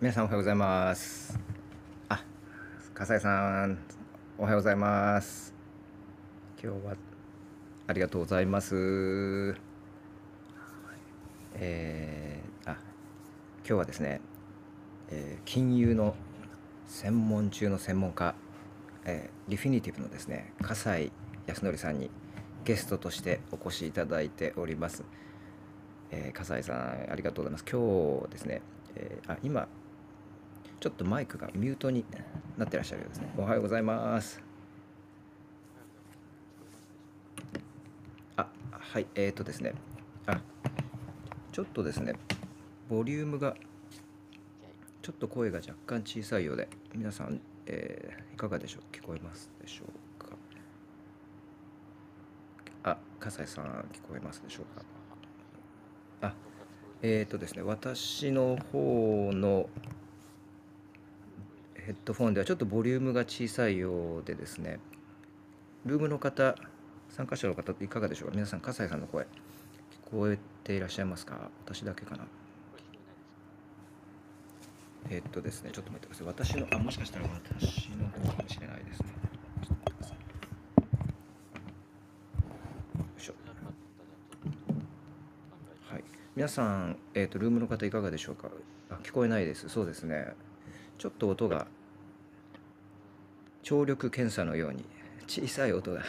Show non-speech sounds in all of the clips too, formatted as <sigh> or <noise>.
皆さんおはようございます。あ、笠井さん、おはようございます。今日はありがとうございます。えー、あ、今日はですね、えー金融の専門中の専門家、えーリフィニティブのですね、笠井康則さんにゲストとしてお越しいただいております。えー、笠井さんありがとうございます。今日ですね、えーあ今ちょっとマイクがミュートになってらっしゃるようですね。おはようございます。あ、はい、えーとですね、あ、ちょっとですね、ボリュームがちょっと声が若干小さいようで、皆さん、えーいかがでしょう？聞こえますでしょうか？あ、笠井さん聞こえますでしょうか？あ、えーとですね、私の方のヘッドフォンではちょっとボリュームが小さいようでですね、ルームの方、参加者の方いかがでしょうか？皆さん、笠井さんの声、聞こえていらっしゃいますか？私だけかな？えっとですね、ちょっと待ってください。私の、あ、もしかしたら私のかもしれないですね。ちょっと待ってください。はい。皆さん、えっと、ルームの方いかがでしょうか？あ、聞こえないです。そうですね。ちょっと音が、聴力検査のように小さい音が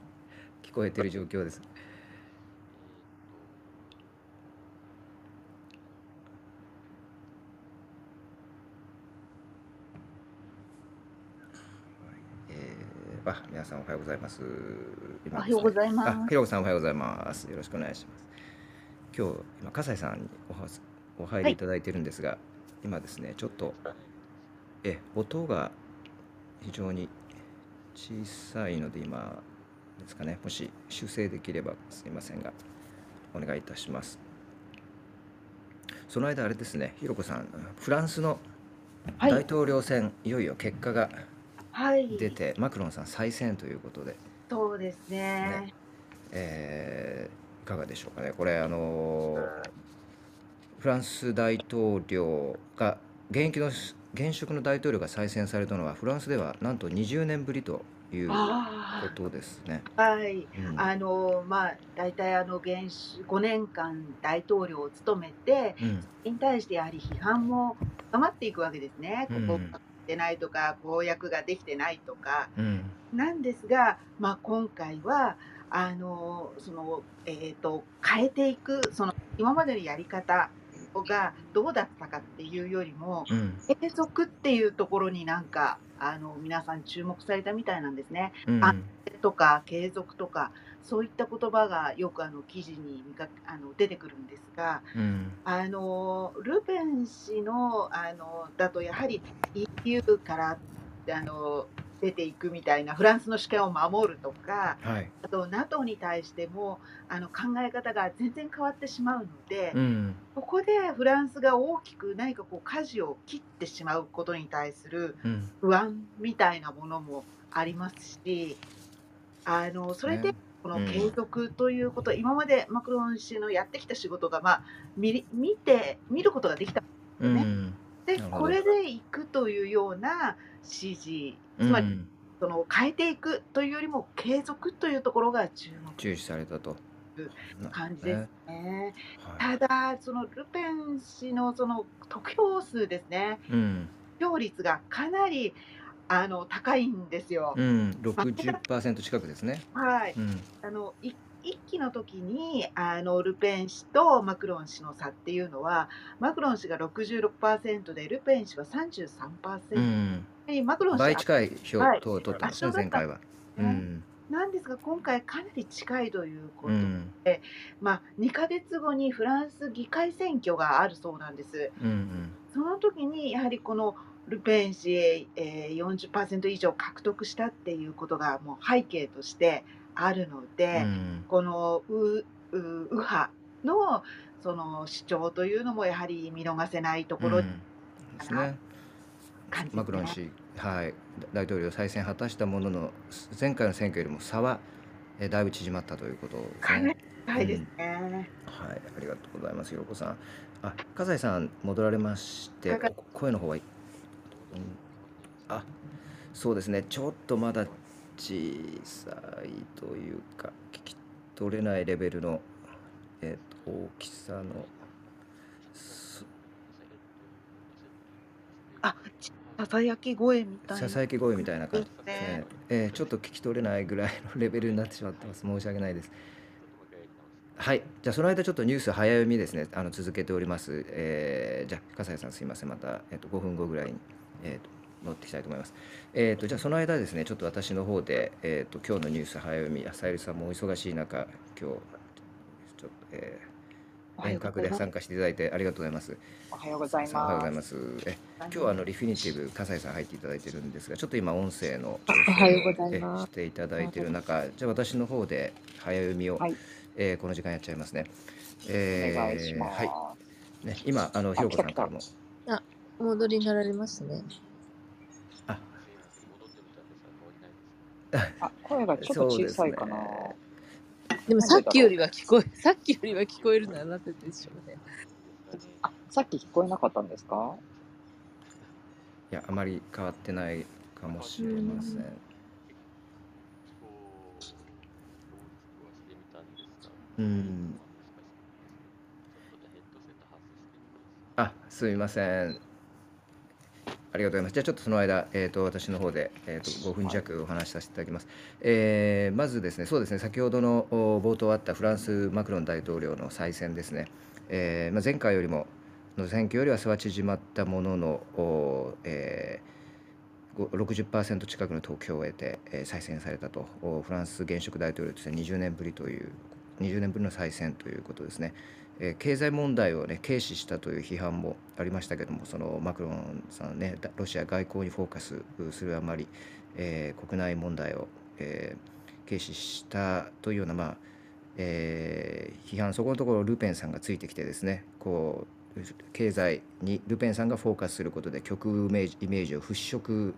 <laughs> 聞こえている状況です。えー、あ、皆さんおはようございます。今おはようございますあ、ひろこさんおはようございます。よろしくお願いします。今日、今、笠井さんにおはお入りいただいてるんですが、今ですね、ちょっと、え、音が非常に小さいので、今ですかね、もし修正できればすみませんが、お願いいたします。その間、あれですね、ひろこさん、フランスのはい、大統領選、い、よいよ結果がはい、出て、マクロンさん再選ということで、そうですね。ね。えーいかがでしょうかね、これ、あのーフランス大統領が、現役の現職の大統領が再選されたのは、フランスではなんと20年ぶりというこあとですね。あ、はい、うんあの、まあ、大体あの現職5年間大統領を務めて、うんに対してやはり批判も深まっていくわけですね。ここうんがでないとか、公約ができてないとか。うんなんですが、まあ、今回は、あの、その、えっ、と、変えていく、その、今までのやり方がどうだったかっていうよりも、うん。継続っていうところになんか、あの、皆さん注目されたみたいなんですね。うん。あとか継続とかそういった言葉がよくあの記事に見かあの出てくるんですがうん。あのルペン氏のあのだとやはり EU からあの出ていくみたいなフランスの主権を守るとかはい。あと NATO に対してもあの考え方が全然変わってしまうので、うん。ここでフランスが大きく何かこう舵を切ってしまうことに対するうん。不安みたいなものもありますしあのそれでね。このうん。継続ということ、今までマクロン氏のやってきた仕事が、まあ、見り見て見ることができたうんでなるほでこれでいくというような指示つまり、うん、その変えていくというよりも継続というところが注目注視されたと。感じですね、はい、ただそのルペン氏のその得票数ですね、うん、票率がかなりあの高いんですよ。うん、60%近くですね。はい。うん、あの一1期の時にあのルペン氏とマクロン氏の差っていうのはマクロン氏が66%でルペン氏は33%、うん、マクロン氏倍近い票を取ってすね、前回は。うん。なんですが今回かなり近いということで、うん、まあ、2か月後にフランス議会選挙があるそうなんです。うんうん、その時にやはりこのルペン氏、えー、40%以上獲得したっていうことがもう背景としてあるのうで、ん、この右派のその主張というのもやはり見逃せないところにうん。ですね。マクロン氏、はい、大統領再選果たしたものの、前回の選挙よりも差は、えーだいぶ縮まったということですね。かなり。高いですね。ははい、ありがとうございます、ひろこさん。あ、笠井さん、戻られまして、声の方は、うん。あ、そうですね、ちょっとまだ小さいというか、聞き取れないレベルの、えっと、大きさの、すあ、ちささやき声みたいな。ささやき声みたいな感じですねね。えーちょっと聞き取れないぐらいのレベルになってしまってます。申し訳ないです。はい、じゃあその間ちょっとニュース早読みですね、あの続けております。えーじゃあ、笠井さんすいません、また、えっと5分後ぐらいに、えっと乗っていきたいと思います。えっとじゃあその間ですね、ちょっと私の方で、えっと今日のニュース早読み、あさゆりさんもお忙しい中、今日、ちょっと、えー遠隔で参加していただいてありがとうございます。おはようございおはようございまます。え今日はあのリフィニティブ笠井さん入っていただいてるんですが、ちょっと今音声の調整をしていただいている中、じゃあ私の方で早読みを、はいえーこの時間やっちゃいますね。す。えー。はい。ね、今あのひろこさんからも、お戻りになられますね。あ、声がちょっと小さいかな。でもさっきよりは聞こえ、さっきよりは聞こえるのはなぜでしょうね。あ、さっき聞こえなかったんですか？いやあまり変わってないかもしれません。うん。あ、すみません。ありがとうございます。じゃあちょっとその間、えー、と私の方で、えー、と5分弱お話しさせていただきます。えーまずですね、そうですね、先ほどのお冒頭あったフランス、マクロン大統領の再選ですね、えーまあ、前回よりも、の選挙よりは差は縮まったものの、おえーご60%近くの投票を得て、えー再選されたと、おフランス現職大統領として20年ぶりという、20年ぶりの再選ということですね。え経済問題を、ね、軽視したという批判もありましたけども、そのマクロンさんね、ロシア外交にフォーカスするあまり、えー国内問題を、えー軽視したというような、まあえー批判、そこのところ、ルペンさんがついてきてですね、こう経済にルペンさんがフォーカスすることで、極右イメージを払拭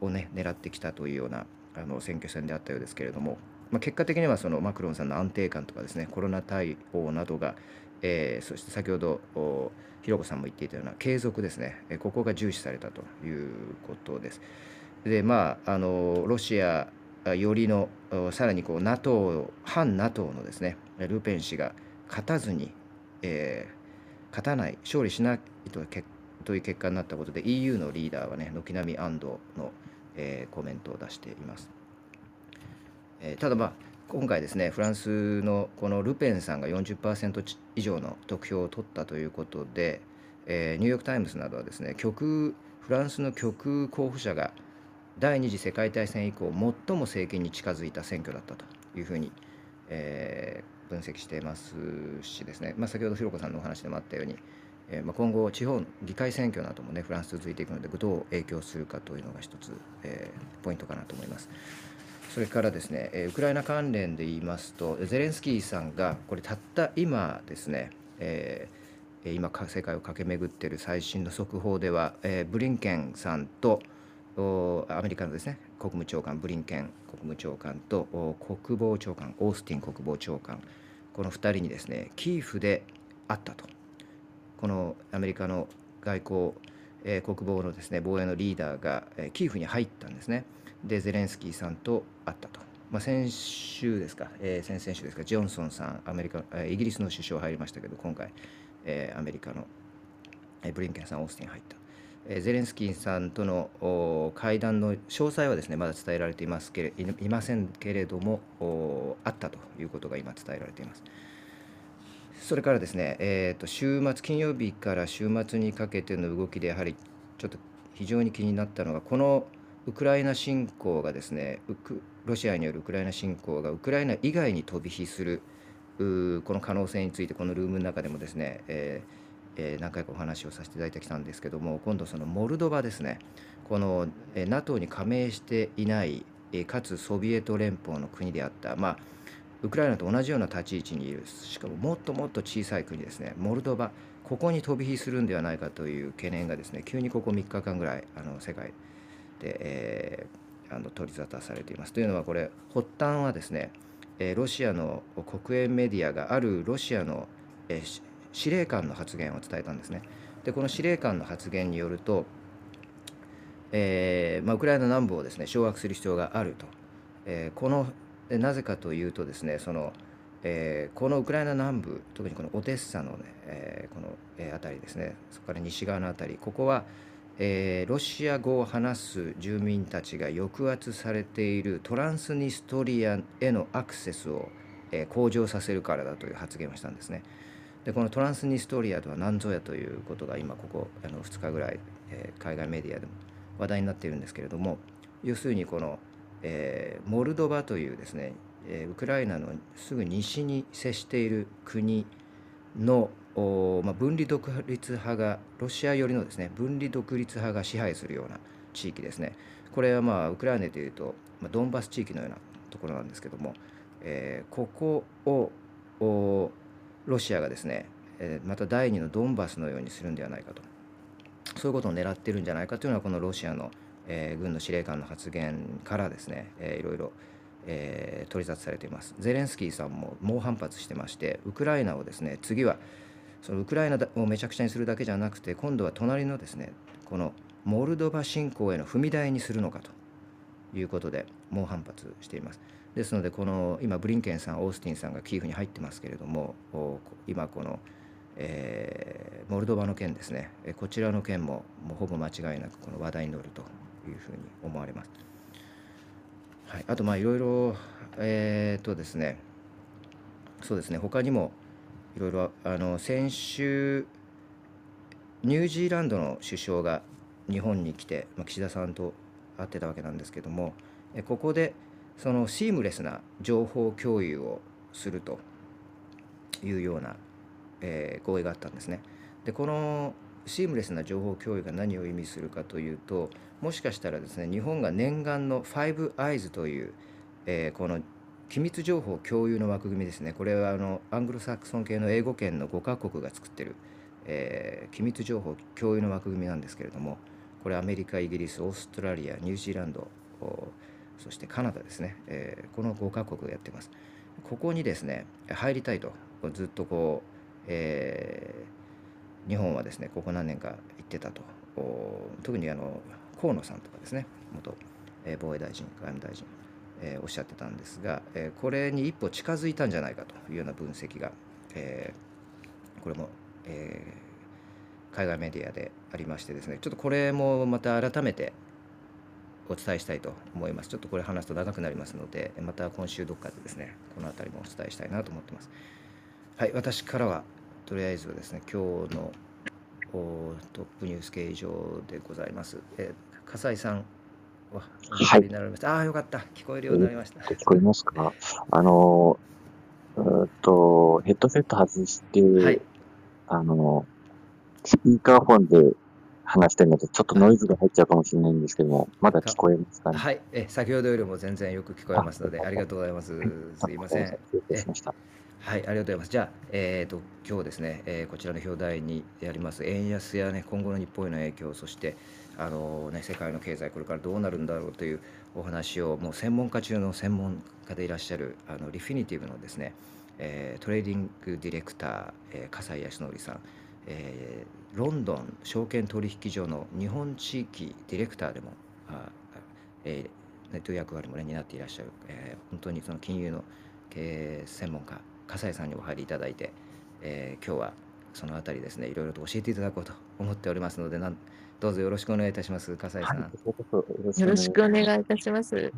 を、ね、狙ってきたというようなあの選挙戦であったようですけれども、まあ、結果的にはそのマクロンさんの安定感とかですねコロナ対応などが、えーそして先ほどおひろこさんも言っていたような継続ですね、えーここが重視されたということです。でまああのロシアよりのさらにこう NATO 反 NATO のですねルペン氏が勝たずに、えー勝たない勝利しないとけという結果になったことで EU のリーダーはね軒並み安堵の、えーコメントを出しています。えーただまあ今回ですねフランスのこのルペンさんが40%以上の得票を取ったということで、えーニューヨーク・タイムズなどはですね極フランスの極右候補者が第二次世界大戦以降最も政権に近づいた選挙だったというふうに、えー分析していますしですね、まあ、先ほどひろこさんのお話でもあったように、えーまあ、今後地方議会選挙などもねフランス続いていくのでどう影響するかというのが一つ、えーポイントかなと思います。それからですね、えーウクライナ関連で言いますと、ゼレンスキーさんが、これ、たった今ですね、えー今、世界を駆け巡っている最新の速報では、えーブリンケンさんと、おアメリカのですね国務長官、ブリンケン国務長官とお国防長官、オースティン国防長官、この2人にですね、キーフで会ったと。このアメリカの外交、えー国防のですね防衛のリーダーが、えーキーフに入ったんですね。で、ゼレンスキーさんと会ったと。まあ、先週ですか、えー先々週ですか、ジョンソンさん、アメリカ、えイギリスの首相入りましたけど、今回、えーアメリカの、えブリンケンさん、オースティン入った。えゼレンスキーさんとの会談の詳細はですねまだ伝えられていますけれいいませんけれどもおあったということが今伝えられています。それからですね、えー、と週末、金曜日から週末にかけての動きで、やはりちょっと非常に気になったのが、このウクライナ侵攻がですね、ウクロシアによるウクライナ侵攻がウクライナ以外に飛び火する、この可能性について、このルームの中でもですね、えーえー何回かお話をさせていただいてきたんですけども、今度、そのモルドバですね、この、えー NATO に加盟していない、えーかつソビエト連邦の国であった、まあ、ウクライナと同じような立ち位置にいる、しかももっともっと小さい国ですね、モルドバ、ここに飛び火するんではないかという懸念がですね、急にここ3日間ぐらい、あの世界で、えーあの取り沙汰されています。というのは、これ、発端はですね、えロシアの国営メディアがあるロシアの、え司令官の発言を伝えたんですね。でこの司令官の発言によると、えーまあ、ウクライナ南部をですね掌握する必要があると、えーこのなぜかというとですねその、えーこのウクライナ南部特にこのオデッサのね、えこの、え辺りですねそこから西側の辺りここは、えーロシア語を話す住民たちが抑圧されているトランスニストリアへのアクセスを、えー向上させるからだという発言をしたんですね。でこのトランスニストリアとは何ぞやということが今ここあの2日ぐらい、えー海外メディアでも話題になっているんですけれども要するにこの、えーモルドバというですね、えーウクライナのすぐ西に接している国の、おまあ、分離独立派がロシア寄りのですね分離独立派が支配するような地域ですね。これはまあウクライナでいうと、まあ、ドンバス地域のようなところなんですけども、えーここをロシアがですね、えーまた第二のドンバスのようにするんではないかと。そういうことを狙ってるんじゃないかというのはこのロシアの、えー軍の司令官の発言からですね、えーいろいろ、えー取り沙汰されています。ゼレンスキーさんも猛反発してましてウクライナをですね次はそのウクライナをめちゃくちゃにするだけじゃなくて今度は隣のですねこのモルドバ侵攻への踏み台にするのかと。いうことで猛反発しています。ですのでこの今ブリンケンさんオースティンさんがキーフに入ってますけれども今この、えーモルドバの件ですね。こちらの件ももうほぼ間違いなくこの話題に乗るというふうに思われます。はい、あとまあいろいろえーっとですね。そうですね。他にもいろいろあの先週ニュージーランドの首相が日本に来て、まあ、岸田さんと会ってたわけなんですけどもここでそのシームレスな情報共有をするというような、えー合意があったんですね。でこのシームレスな情報共有が何を意味するかというともしかしたらですね日本が念願の Five Eyes という、えーこの機密情報共有の枠組みですね。これはあのアングロサクソン系の英語圏の5カ国が作ってる、えー機密情報共有の枠組みなんですけれどもこれアメリカイギリスオーストラリアニュージーランドそしてカナダですね、えーこの5カ国がやってます。ここにですね入りたいとずっとこう、えー日本はですねここ何年か言ってたと。特にあの河野さんとかですね元、防衛大臣外務大臣、えーおっしゃってたんですが、えーこれに一歩近づいたんじゃないかというような分析が、えーこれも、えー海外メディアでありましてですねちょっとこれもまた改めてお伝えしたいと思いますちょっとこれ話すと長くなりますのでまた今週どっかでですねこの辺りもお伝えしたいなと思ってますはい私からはとりあえずはですね今日のトップニュース系以上でございます。えー、笠井さんはい聞きになられました。ああーよかった聞こえるようになりました。聞こえますか？あの、うーっと、ヘッドセット外して、はいあの、スピーカーフォンで話してるので、ちょっとノイズが入っちゃうかもしれないんですけども、まだ聞こえますかね？はい、え先ほどよりも全然よく聞こえますのでありがとうございます。すいません。しました。はい、ありがとうございます。じゃあ、えー、と今日ですね、えーこちらの表題にあります円安や、ね、今後の日本への影響、そしてあの、ね、世界の経済、これからどうなるんだろうというお話を、もう専門家中の専門家でいらっしゃるあのリフィニティブのですね、えートレーディングディレクター、えー笠井康則さん、えーロンドン証券取引所の日本地域ディレクターでも、あえーネット役割も、ね、担っていらっしゃる、えー本当にその金融の経営専門家、笠井さんにお入りいただいて、えー今日はそのあたりですね、いろいろと教えていただこうと思っておりますので、なんどうぞよろしくお願いいたします、笠井さん。はい、よろしくお願いいたします。あり。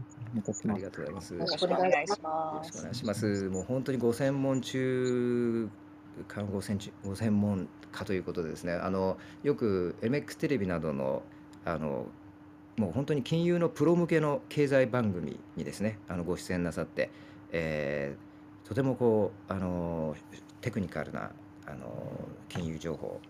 がとうございます。よろしくお願いしますよろしくお。願いします。もう本当にご専門中、看護専ご専門家ということでですね、あのよく MX テレビなどのあのもう本当に金融のプロ向けの経済番組にですね、あのご出演なさって、えーとてもこうあのテクニカルなあの金融情報を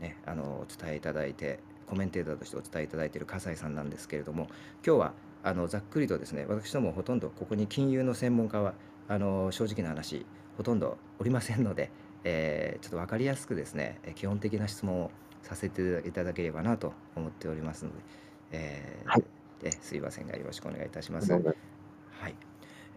ねあのお伝えいただいてコメンテーターとしてお伝えいただいている笠井さんなんですけれども今日はあのざっくりとですね私どもほとんどここに金融の専門家はあの正直な話ほとんどおりませんので、えーちょっと分かりやすくですねえ基本的な質問をさせていただければなと思っておりますので、えーはいですいませんがよろしくお願いいたします。はい。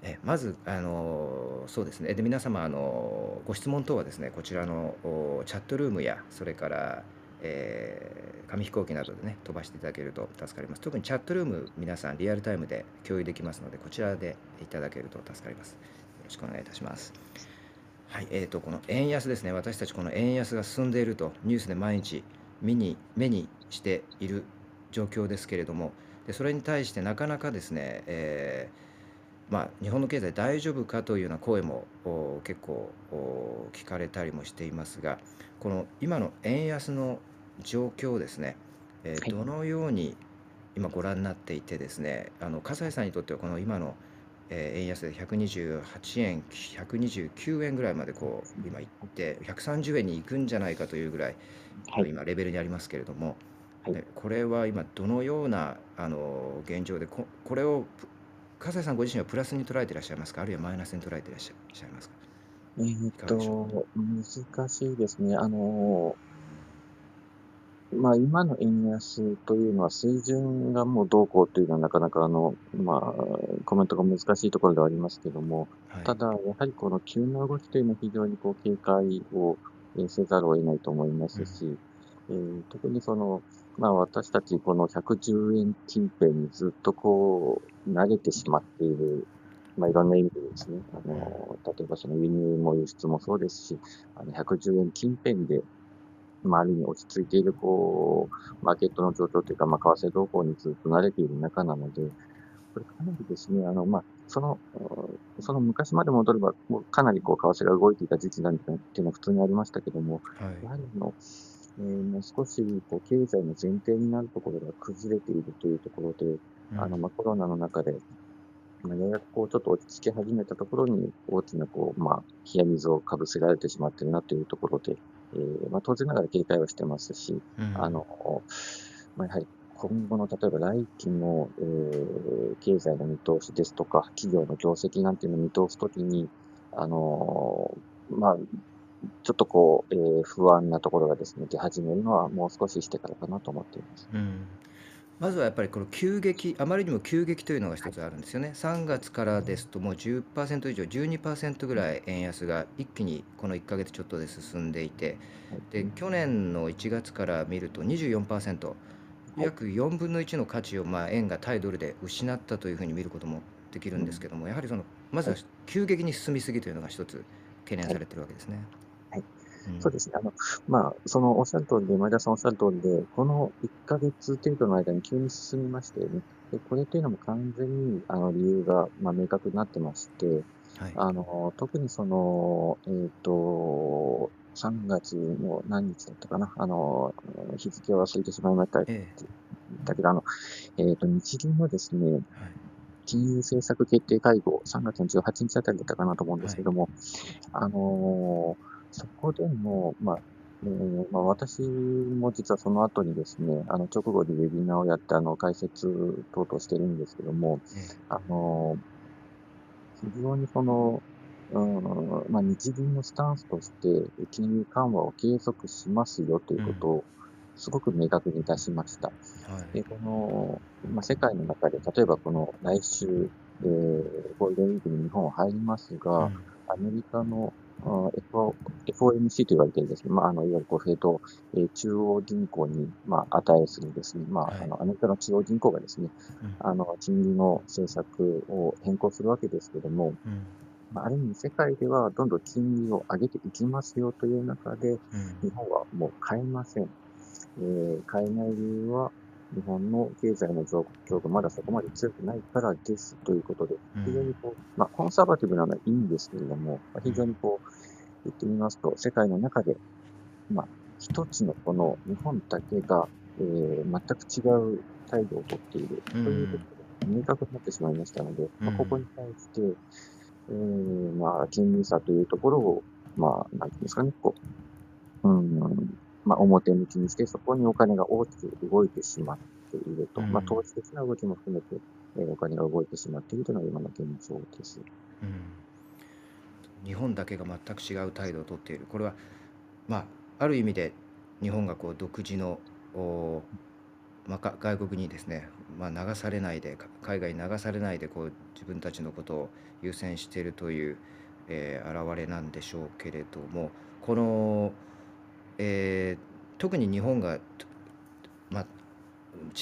えまず、あのそうですね。で、皆様、あのご質問等はですね、こちらのおチャットルームや、それから、えー紙飛行機などでね、飛ばしていただけると助かります。特にチャットルーム、皆さん、リアルタイムで共有できますので、こちらでいただけると助かります。よろしくお願いいたします。はい、えーと、この円安ですね、私たちこの円安が進んでいると、ニュースで毎日目に目にしている状況ですけれども、でそれに対してなかなかですね、えーまあ、日本の経済大丈夫かというような声も結構聞かれたりもしていますが、この今の円安の状況をですね、えーはい。どのように今ご覧になっていてですね、あの笠井さんにとってはこの今の、えー円安で128円、129円ぐらいまでこう今行って130円に行くんじゃないかというぐらいはい。の今レベルにありますけれども、はい。ねこれは今どのようなあの現状でこ、これをぷ笠井さんご自身はプラスに捉えていらっしゃいますか、あるいはマイナスに捉えていらっしゃいらっしゃいますか？えーっいかがでしょう？と、難しいですね。あのまあ、今の円安というのは水準がもうどうこうというのはなかなかあの、まあ、コメントが難しいところではありますけども、はい。ただ、やはりこの急な動きというのは非常にこう警戒をえーせざるを得ないと思いまうん。すし、えー特にその、まあ私たちこの110円近辺にずっとこう慣れてしまっている、まあいろんな意味でですね、あうん。の、例えばその輸入も輸出もそうですし、あの110円近辺で、まあ、ある意味落ち着いている、こう、マーケットの状況というか、まあ、為替動向にずっと慣れている中なので、これかなりですね、あの、まあ、その、うんその昔まで戻れば、もうかなりこう、為替が動いていた時期なんていうのは普通にありましたけども、はい。やはりあの、えーもう少し、こう、経済の前提になるところが崩れているというところで、うあの、ん。まあ、コロナの中で、まあ、ようやくこう、ちょっと落ち着き始めたところに、大きなこう、まあ、冷や水をかぶせられてしまっているなというところで、えーまあ、当然ながら警戒はしてますし、うあん。の、まあ、やはり今後の、例えば来期の、えー経済の見通しですとか、企業の業績なんていうのを見通すときに、あの、まあ、ちょっとこう、えー不安なところがですね、出始めるのはもう少ししてからかなと思っています。うん。まずはやっぱりこの急激、あまりにも急激というのが一つあるんですよね。3月からですともう10%以上、12%ぐらい円安が一気にこの1ヶ月ちょっとで進んでいて、で、去年の1月から見ると24%、はい。約4分の1の価値をまあ円が対ドルで失ったというふうに見ることもできるうんんですけども、やはりそのまずは。はい急激に進みすぎというのが一つ懸念はい。されているわけですね。そうですね。あの、まあ、そのおっしゃる通りで、前田さんおっしゃる通りで、この1ヶ月程度の間に急に進みましたよね。で、これというのも完全に、あの、理由が、まあ、明確になってまして、はい。あの、特にその、えっと、3月の何日だったかな。あの、日付を忘れてしまいました。ええ。だけど、あの、えっと、日銀のですね、はい。金融政策決定会合、3月の18日あたりだったかなと思うんではい。すけども、あのそこでも、まあ、えーまあ、私も実はその後にですね、あの、直後でウェビナーをやって、あの、解説等々してるんですけども、ええ。あの非常にその、うん、まあ、日銀のスタンスとして、金融緩和を継続しますよといううことん。を、すごく明確に出しました。はい。で、この、まあ、世界の中で、例えばこの来週、えー、ゴールデンウィークに日本入りますうが、ん。アメリカのあ FO FOMC と言われているですね、まあ、あの、いわゆるこう、フェード、えー中央銀行に、まあ、値するですね、まあ、はい。あの、アメリカの中央銀行がですね、うん。あの、金利の政策を変更するわけですけども、うん。まあ、ある意味世界ではどんどん金利を上げていきますよという中で、うん。日本はもう変えません。えー変えない理由は、日本の経済の状況がまだそこまで強くないからですということで、う非常にん。こう、まあ、コンサバティブなのはいいんですけれども、まあ、非常うん。にこう、言ってみますと、世界の中で、まあ、一つのこの日本だけが、えー全く違う態度をとっているうというこん。とが明確になってしまいましたので、うまあ、ここにん。対して、えーまあ、金利差というところを、まあ、なんていうんですかね、こう、うん、まあ、表向きにして、そこにお金が大きく動いてしまっていると。まあ、うん。投資的な動きも含めて、えーお金が動いてしまっているというのが今の現状です。うん日本だけが全く違う態度をとっている。これは、まあ、ある意味で日本がこう独自の、おまあ、か外国にですね、まあ、流されないでか海外に流されないでこう自分たちのことを優先しているという、えー現れなんでしょうけれどもこの、えー特に日本が、まあ、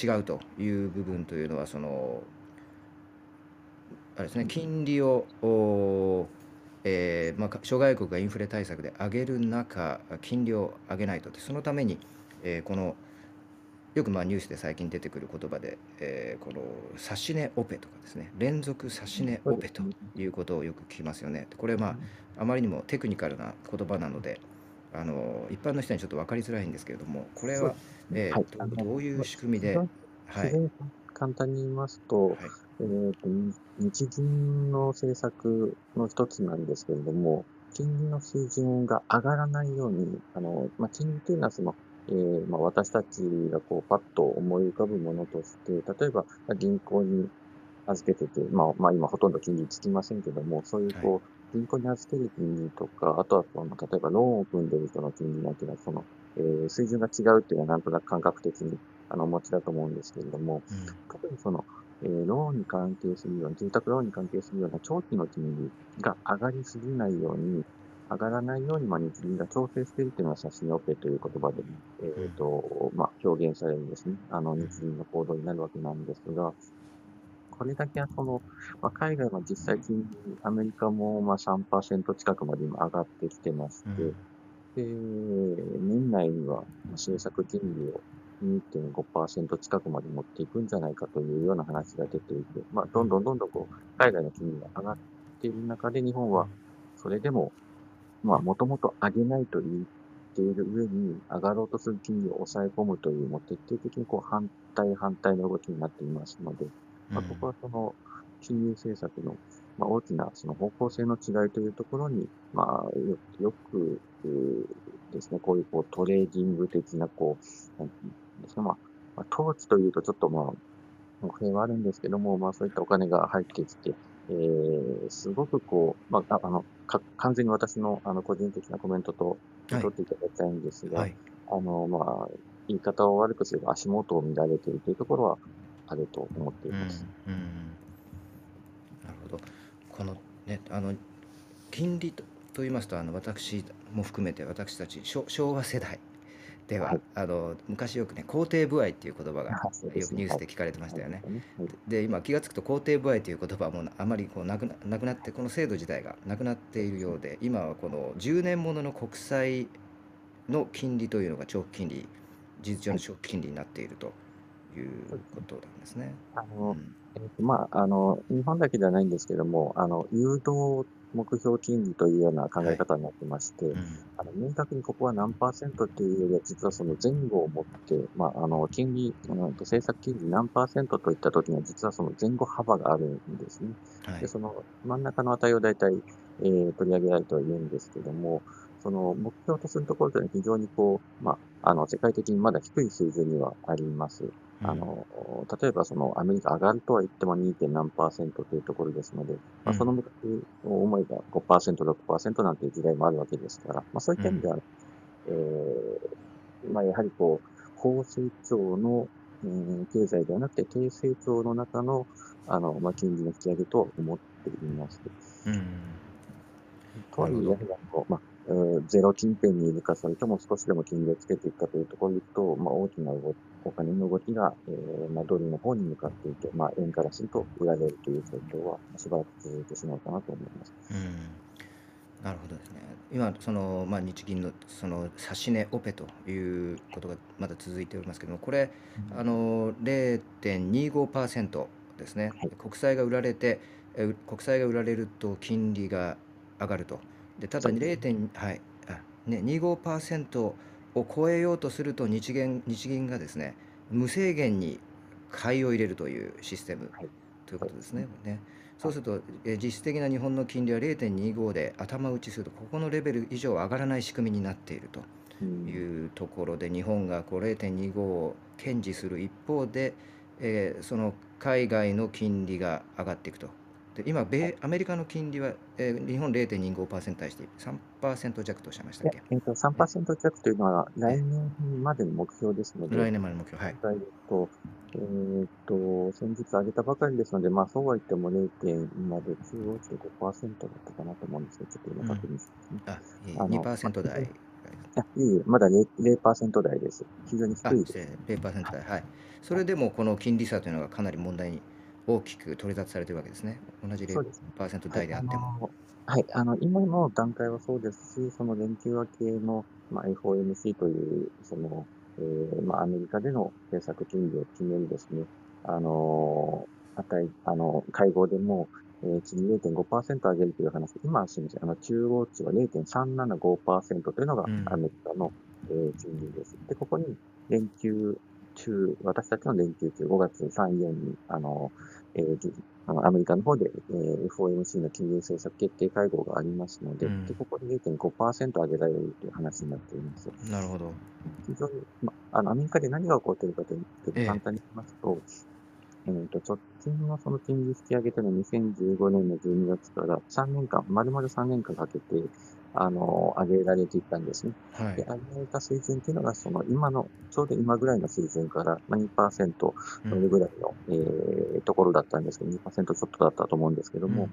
違うという部分というのはそのあれですね金利を、おえーまあ、か諸外国がインフレ対策で上げる中金利を上げないと。そのために、えーこのよくまあニュースで最近出てくる言葉で、えーこの指し値オペとかですね。連続指し値オペということをよく聞きますよね。これまああまりにもテクニカルな言葉なのであの一般の人にちょっと分かりづらいんですけれどもこれは、えーはい。どどういう仕組みで、はい簡単に言いますと、はい。えーと、に日銀の政策の一つなんですけれども、金利の水準が上がらないように、あの、まあ、金利というのはその、えーまあ、私たちがこうパッと思い浮かぶものとして、例えばまあ銀行に預けてて、まあ、まあ今ほとんど金利つきませんけども、そういうこう、銀行に預ける金利とか、あとはその、例えばローンを組んでる人の金利なんていうのは、その、えー水準が違うっていうのはなんとなく感覚的にあのお持ちだと思うんですけれども、うん。特にその、えーローンに関係するような、住宅ローンに関係するような長期の金利が上がりすぎないように、上がらないように、まあ、日銀が調整しているというのは、写真オペという言葉で、えっ、と、まあ、表現されるんですね。あの、日銀の行動になるわけなんですが、これだけはその、まあ、海外は実際金利、アメリカもまあ3%近くまで今上がってきてまして、うん。で、年内にはまあ政策金利を2.5%近くまで持っていくんじゃないかというような話が出ていて、まあ、どんどんどんどんこう、海外の金利が上がっている中で、日本はそれでも、まあ、もともと上げないと言っている上に、上がろうとする金利を抑え込むという、もう徹底的にこう、反対反対の動きになっていますので、まあ、ここはその、金融政策の、まあ、大きなその方向性の違いというところに、まあ、よよくですね、こういうこうトレーディング的な、こう、ですか、まあ、まあ、投機というとちょっとまあ、語弊はあるんですけども、まあそういったお金が入ってきて、えー、すごくこう、まあ、ああの、か完全に私のあの個人的なコメントとはい。取っていただきたいんですが、はい。あの、まあ、言い方を悪くすれば足元を見られているというところはあると思っています。うんうん。なるほど。このねあの金利とと言いますとあの私も含めて私たち昭昭和世代では、はい。あの昔よくね肯定部合っていう言葉がよくニュースで聞かれてましたよね。はい。で今気が付くと肯定部合という言葉はもうあまりこうなくななくなってこの制度自体がなくなっているようで今はこの10年ものの国債の金利というのが長期金利事実上の長期金利になっているということなんですね。あの、まあ、あの、日本だけではないんですけども、あの、誘導目標金利というような考え方になってまして、うんあの明確にここは何パーセントっていうよりは、実はその前後を持って、まあ、あの、金利、あの政策金利何パーセントといったときには、実はその前後幅があるんですね。はいで、その真ん中の値を大体、えー取り上げられてはいるんですけども、その目標とするところというのは非常にこう、まあ、あの、世界的にまだ低い水準にはあります。あの、例えばそのアメリカ上がるとは言っても 2. 何パーセントというところですので、まあ、うんその昔を思えば5%、6%なんていう時代もあるわけですから、まあそういった意味では、えーまあやはりこう、高成長の、うん経済ではなくて低成長の中の、あの、まあ金利の引き上げと思っています。うんとはいえ、まあ、えーゼロ近辺にいるか、それとも少しでも金利をつけていくかというところでいくと、まあ、大きな動きお金の動きが、えーまあ、ドルの方に向かっていて、まあ、円からすると売られるという状況はしばらく続いてしまうかなと思います。うん。なるほどですね。今その、まあ、日銀のその指し値オペということがまだ続いておりますけどもこれあの0.25%ですね、はい。国債が売られて国債が売られると金利が上がるとでただそうです 0. はい。あ、ね、25%を超えようとすると日銀日銀がですね無制限に買いを入れるというシステムはい。ということですね。ね。そうすると、え実質的な日本の金利は0.25で頭打ちするとここのレベル以上上がらない仕組みになっているとうんいうところで日本がこう0.25を堅持する一方で、えーその海外の金利が上がっていくとで今米、アメリカの金利は、えー日本0.25%に対して3%弱とおっしゃいましたっけ？えっと、3%弱というのは来年までの目標ですので、来年までの目標。はい。と、えーっと、先日上げたばかりですので、まあ、そうは言っても0.2まで中央値で5%だったかなと思うんですけど、ちょっと今確認してますね。あ、いえあの2%台。あいえいえ、まだ 0%, 0台です。非常にあ、低いです。失礼0%台。はい。それでもこの金利差というのがかなり問題に大きく取り沙汰されているわけですね。同じそうですね。0%はい、あ台であっても。の、はい、あの、今の段階はそうですし、その連休明けの、まあ、FOMC という、その、えーまあ、アメリカでの政策金利を決めるですね、あの、値、あの、会合でも、えー、次0.5%上げるという話、今はすみません、あの、中央値は0.375%というのがうんアメリカの、えー金利です。で、ここに連休中、私たちの連休中、5月3、4に、あの、えーぎあのアメリカの方で、えー FOMC の金融政策決定会合がありますので、うんでここで0.5%上げられるという話になっています。なるほど。非常に、ま、あの、アメリカで何が起こっているかというと、ええ簡単に言いますと、えーと、直近のその金利引き上げというのは2015年の12月から3年間、丸々3年間かけて、あの、上げられていったんですね。はいで、。上げられた水準というのが、その今の、ちょうど今ぐらいの水準から、まあ、2%乗ぐらいの、えーところだったんですけど、2%ちょっとだったと思うんですけども、うん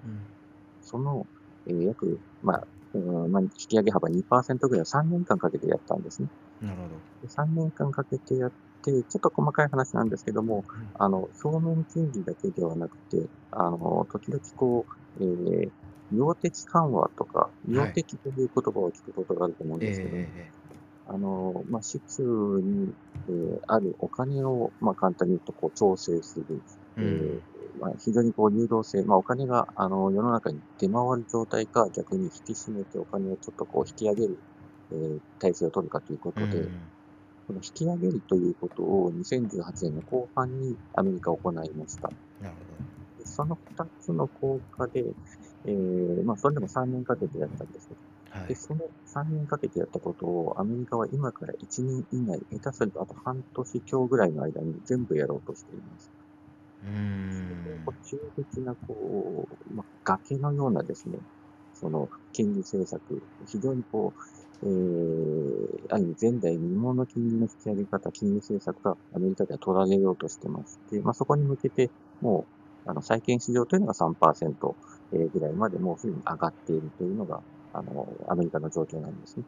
その、えー約、まあ、うんまあ、引き上げ幅2%ぐらいを3年間かけてやったんですね。うんなるほで3年間かけてやって、ちょっと細かい話なんですけども、ど。うんあの、表面金利だけではなくて、あの、時々こう、えー、量的緩和とか、量的という言葉を聞くことがあると思うんええですけども、ええあの、まあ、市中に、えーあるお金を、まあ、簡単に言うと、こう、調整する。えええーまあ、非常にこう、流動性、まあ、お金が、あの、世の中に出回る状態か、逆に引き締めてお金をちょっとこう、引き上げる、えー体制を取るかということで、うん。この引き上げるということを2018年の後半にアメリカは行いました。なるでその2つの効果で、えーまあ、それでも3年かけてやったんですけど。はいで、。その3年かけてやったことを、アメリカは今から1年以内、下手するとあと半年強ぐらいの間に全部やろうとしています。うーん。こう中的な、こう、まあ、崖のようなですね、その、金利政策、非常にこう、えー、ある意味前代未聞の金利の引き上げ方、金利政策がアメリカでは取られようとしてまして、まあ、そこに向けて、もう、あの、債券市場というのが3%えーぐらいまでもうすでに上がっているというのが、あの、アメリカの状況なんですね。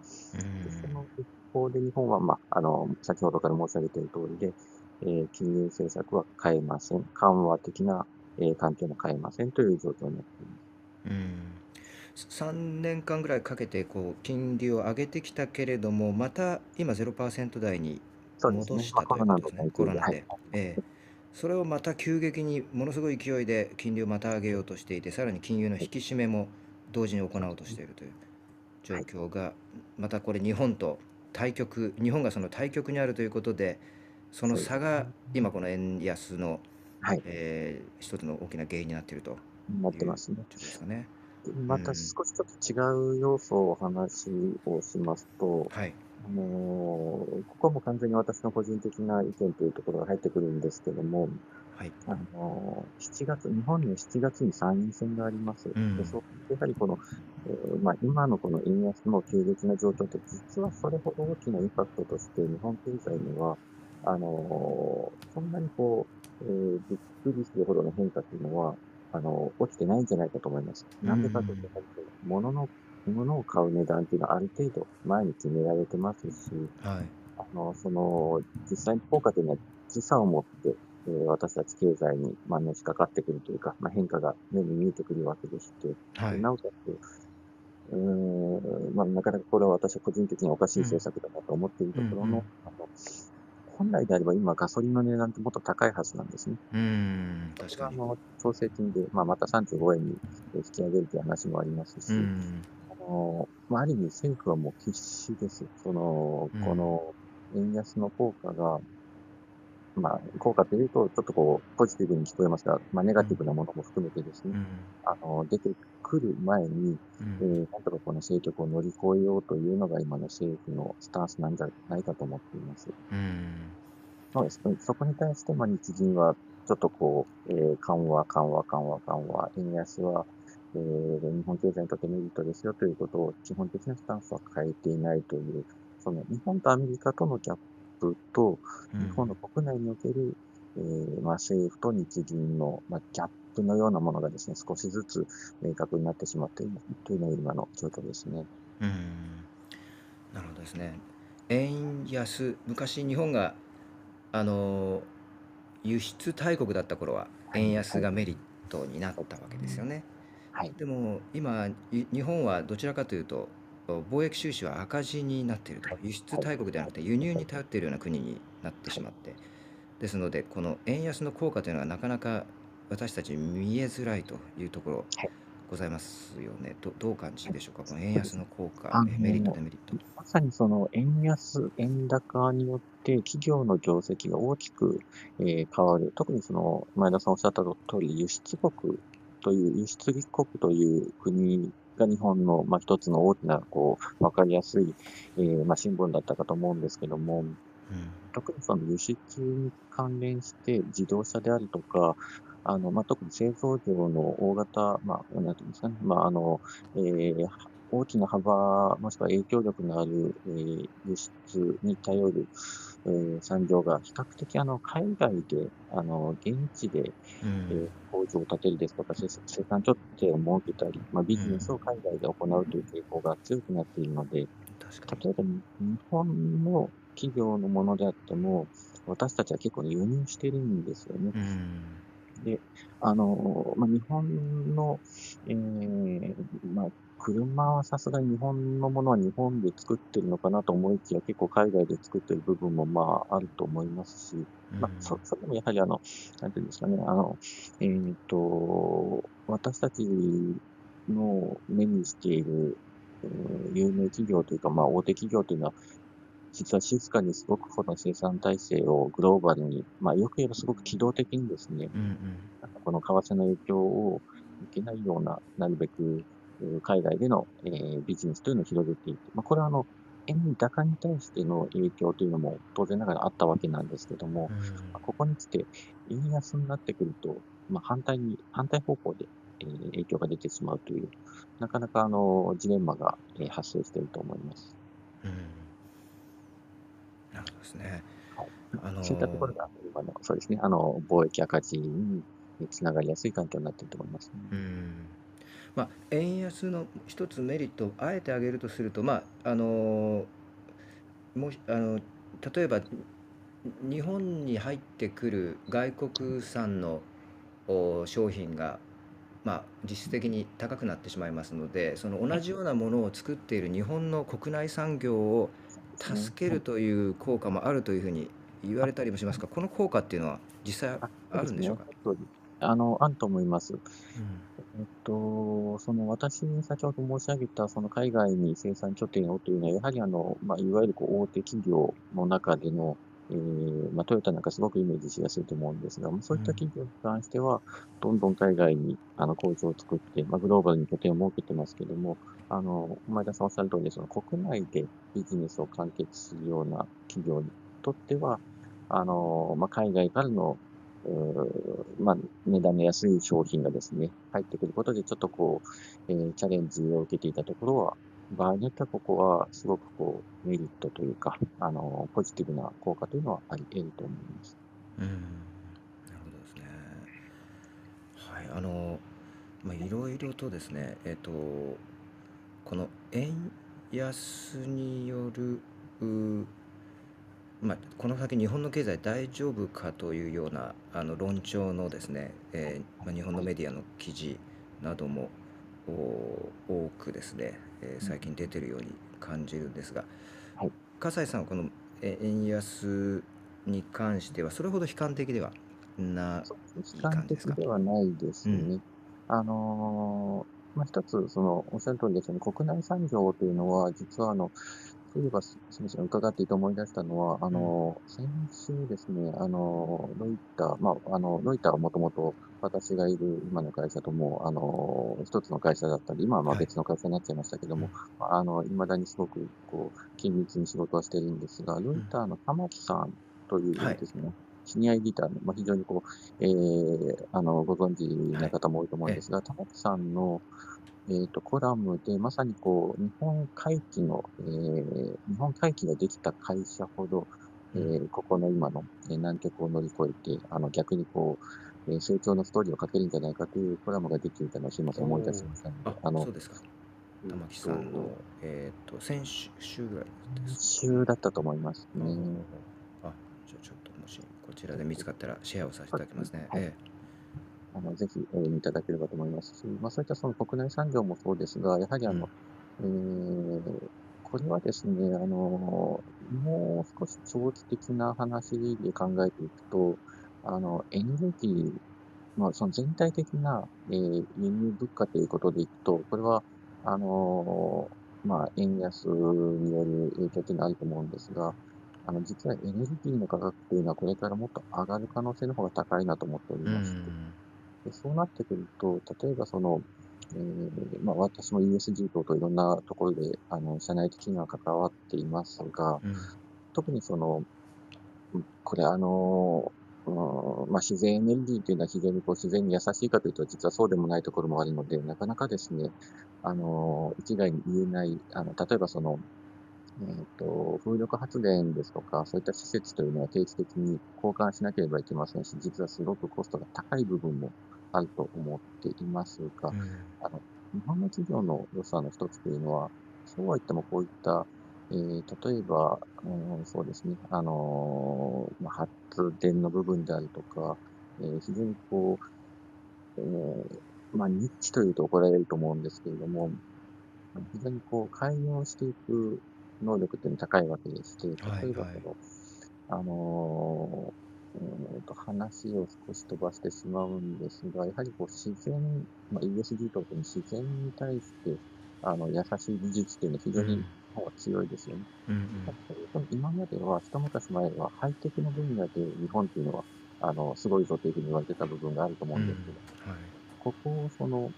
でその一方で日本は、まあ、あの、先ほどから申し上げている通りで、えー金融政策は変えません。緩和的な、えー関係も変えませんという状況になっています。うん。3年間ぐらいかけてこう金利を上げてきたけれども、また今0%台に。戻したということですね。コロナで、で。ええ。それをまた急激にものすごい勢いで金利をまた上げようとしていて、さらに金融の引き締めも同時に行おうとしているという状況が、またこれ日本と対極、日本がその対極にあるということで、その差が今この円安の、はい、えー一つの大きな原因になっているとなってますね。ですかね。でまた少しちょっと違う要素をお話をしますと、はい。あのーここはもう完全に私の個人的な意見というところが入ってくるんですけども、はい。あのー7月、日本の7月に参院選があります。んでそうやはりこの、えーまあ、今のこの円安の急激な状況って、実はそれほど大きなインパクトとして、日本経済には、あのーそんなにこう、えーびっくりするほどの変化っていうのは、あの起きてないんじゃないかと思います。なんでかというと、物の、物を買う値段っていうのはある程度前に決められてますし、はい。あの、その、実際に効果というのは時差を持って、えー私たち経済に、まあ、のしかかってくるというか、まあ、変化が目に見えてくるわけでして、はい。なおかつ、うーん、まあ、なかなかこれは私は個人的にはおかしい政策だなと思っているところの、うんうんあの本来であれば今ガソリンの値段ってもっと高いはずなんですね。うーん。確かに。あの、調整金で、まあ、また35円に引き上げるという話もありますし、うん。あの、まあ、ある意味政府はもう必死です。その、うんこの円安の効果が、まあ、効果というと、ちょっとこう、ポジティブに聞こえますが、まあ、ネガティブなものも含めてですね、うん。あの、出てくる前に、えうん。ーなんとかこの政局を乗り越えようというのが今の政府のスタンスなんじゃないかと思っています。うん。そうですね。そこに対して、まあ、日銀は、ちょっとこう、えー緩和、緩和、緩和、緩和、円安は、えー日本経済にとってメリットですよということを、基本的なスタンスは変えていないという、その日本とアメリカとのギャップと、うん日本の国内における、えーまあ、政府と日銀の、まあ、ギャップのようなものがですね、少しずつ明確になってしまっているというのが今の状況ですね。うんなるほどですね。円安、昔日本があの輸出大国だった頃ははい円安がメリットになったわけですよね。はい。でも今い日本はどちらかというと貿易収支は赤字になっていると。輸出大国ではなくて輸入に頼っているような国になってしまって。ですのでこの円安の効果というのはなかなか私たち見えづらいというところはい。ございますよね。どどう感じでしょうか？この円安の効果メリットデメリット。まさにその円安、円高によって企業の業績が大きく、えー変わる。特にその前田さんおっしゃった通り、輸出国という、輸出立国という国が日本の、まあ、一つの大きな、こう、わかりやすい、えーまあ、シンボルだったかと思うんですけども、うん。特にその輸出に関連して自動車であるとか、あの、まあ、特に製造業の大型、まあ、なんていうんですかね、まあ、あの、えー大きな幅、もしくは影響力のある、えー輸出に頼る、えー産業が比較的あの海外で、あの現地で、うえーん工場を建てるですとか、生生産拠点を設けたり、まあ、ビジネスを海外で行うという傾向が強くなっているので、確かに。例えば日本の企業のものであっても、私たちは結構ね輸入してるんですよね。うんで、あの、まあ、日本の、えーまあ、車はさすがに日本のものは日本で作ってるのかなと思いきや、結構海外で作ってる部分もまああると思いますし、まあ、そそれでもやはりあの、なんていうんですかね、あの、えっ、と、私たちの目にしている、えー有名企業というか、まあ、大手企業というのは、実は静かにすごくこの生産体制をグローバルに、まあ、よく言えばすごく機動的にですね、うんうん。この為替の影響を受けないような、なるべくえー海外での、えービジネスというのを広げていく。まあ、これはあの、円高に対しての影響というのも当然ながらあったわけなんですけども、うんまあここに来て円安になってくると、まあ、反対に、反対方向で、えー影響が出てしまうという、なかなかあの、ジレンマが、えー発生していると思います。うんなるほどですね。はいあのそういったところが、今の、そうですね、あの、貿易赤字につながりやすい環境になっていると思います、ね。うんまあ、円安の一つメリットをあえて挙げるとすると、まああのもあの例えば日本に入ってくる外国産の商品が、まあ、実質的に高くなってしまいますのでその同じようなものを作っている日本の国内産業を助けるという効果もあるというふうに言われたりもしますがこの効果っていうのは実際あるんでしょうか、あの、あると思います。うんえっと、その私、先ほど申し上げた、その海外に生産拠点をというのは、やはりあの、まあ、いわゆるこう大手企業の中での、えーまあ、トヨタなんかすごくイメージしやすいと思うんですが、まあそういった企業に関しては、どんどん海外にあの工場を作って、まあ、グローバルに拠点を設けてますけども、あの、前田さんおっしゃる通りで、その国内でビジネスを完結するような企業にとっては、あの、まあ、海外からのまあ、値段の安い商品がですね、入ってくることで、ちょっとこう、えーチャレンジを受けていたところは、場合によってはここはすごくこう、メリットというか、あの、ポジティブな効果というのはあり得ると思います。うん、なるほどですね。はい、あの、まあ、いろいろとですね、えっと、この円安による、まあ、この先日本の経済大丈夫かというようなあの論調のですね、えーまあ、日本のメディアの記事などもお多くですね、えー最近出てるように感じるんですが、はい。笠井さんはこのえ円安に関してはそれほど悲観的ではな悲観的ではないですね。うん。あのーまあ、一つ、その、おっしゃる通りですよね、国内産業というのは、実はあの、そういえば、すすみません、伺っていて思い出したのは、あの、先週ですね、あの、ロイター、まあ、あの、ロイターはもともと私がいる今の会社とも、あの、一つの会社だったり、今はまあはい。別の会社になっちゃいましたけども、あの、未だにすごく、こう、緊密に仕事はしてるんですが、ロイターの玉木さんというはいですね、シニアエディターの、まあ、非常にこう、えー、あの、ご存知な方も多いと思うんですが、玉木さんの、えー、と、コラムで、まさにこう、日本回帰の、えー、日本回帰ができた会社ほど、えー、ここの今の、えー、難局を乗り越えて、あの、逆にこう、えー、成長のストーリーを書けるんじゃないかというコラムができていたのを、すみません、思い出しましたので、あの、そうですか。玉木さんの、えっ、ー、と、先週ぐらいですか、週だったと思いますね。あ、じゃあちょっともし、こちらで見つかったらシェアをさせていただきますね。はい、えーあのぜひ、えー、いただければと思いますし、まあ、そういったその国内産業もそうですが、やはりあの、うん、えー、これはですね、あの、もう少し長期的な話で考えていくと、あの、エネルギー、まあ、その全体的な、えー、輸入物価ということでいくと、これは、あの、まあ、円安による影響というのはあると思うんですが、あの、実はエネルギーの価格というのはこれからもっと上がる可能性の方が高いなと思っておりまして、でそうなってくると、例えばその、えー、まあ、私も ESG 等といろんなところで、あの、社内的には関わっていますが、うん、特にその、これあの、うんまあ、自然エネルギーというのは非常にこう自然に優しいかというと、実はそうでもないところもあるので、なかなかですね、あの、一概に言えない、あの、例えばその、えっ、ー、と、風力発電ですとか、そういった施設というのは定期的に交換しなければいけませんし、実はすごくコストが高い部分もあると思っていますが、うん、あの日本の企業の良さの一つというのは、そうは言ってもこういった、えー、例えば、うん、そうですね、あのー、まあ、発電の部分であるとか、えー、非常にこう、えー、まあ、ニッチというと怒られると思うんですけれども、非常にこう、開業していく能力っていうのは高いわけでして、例えばこの、はいはい、あのえーと、話を少し飛ばしてしまうんですが、やはりこう自然、まあ、ESG とに自然に対してあの優しい技術っていうのは非常に日本は強いですよね。うんうん、今までは、一昔前はハイテクの分野で日本っていうのはあのすごいぞというふうに言われてた部分があると思うんですけど、うんはい、ここをその、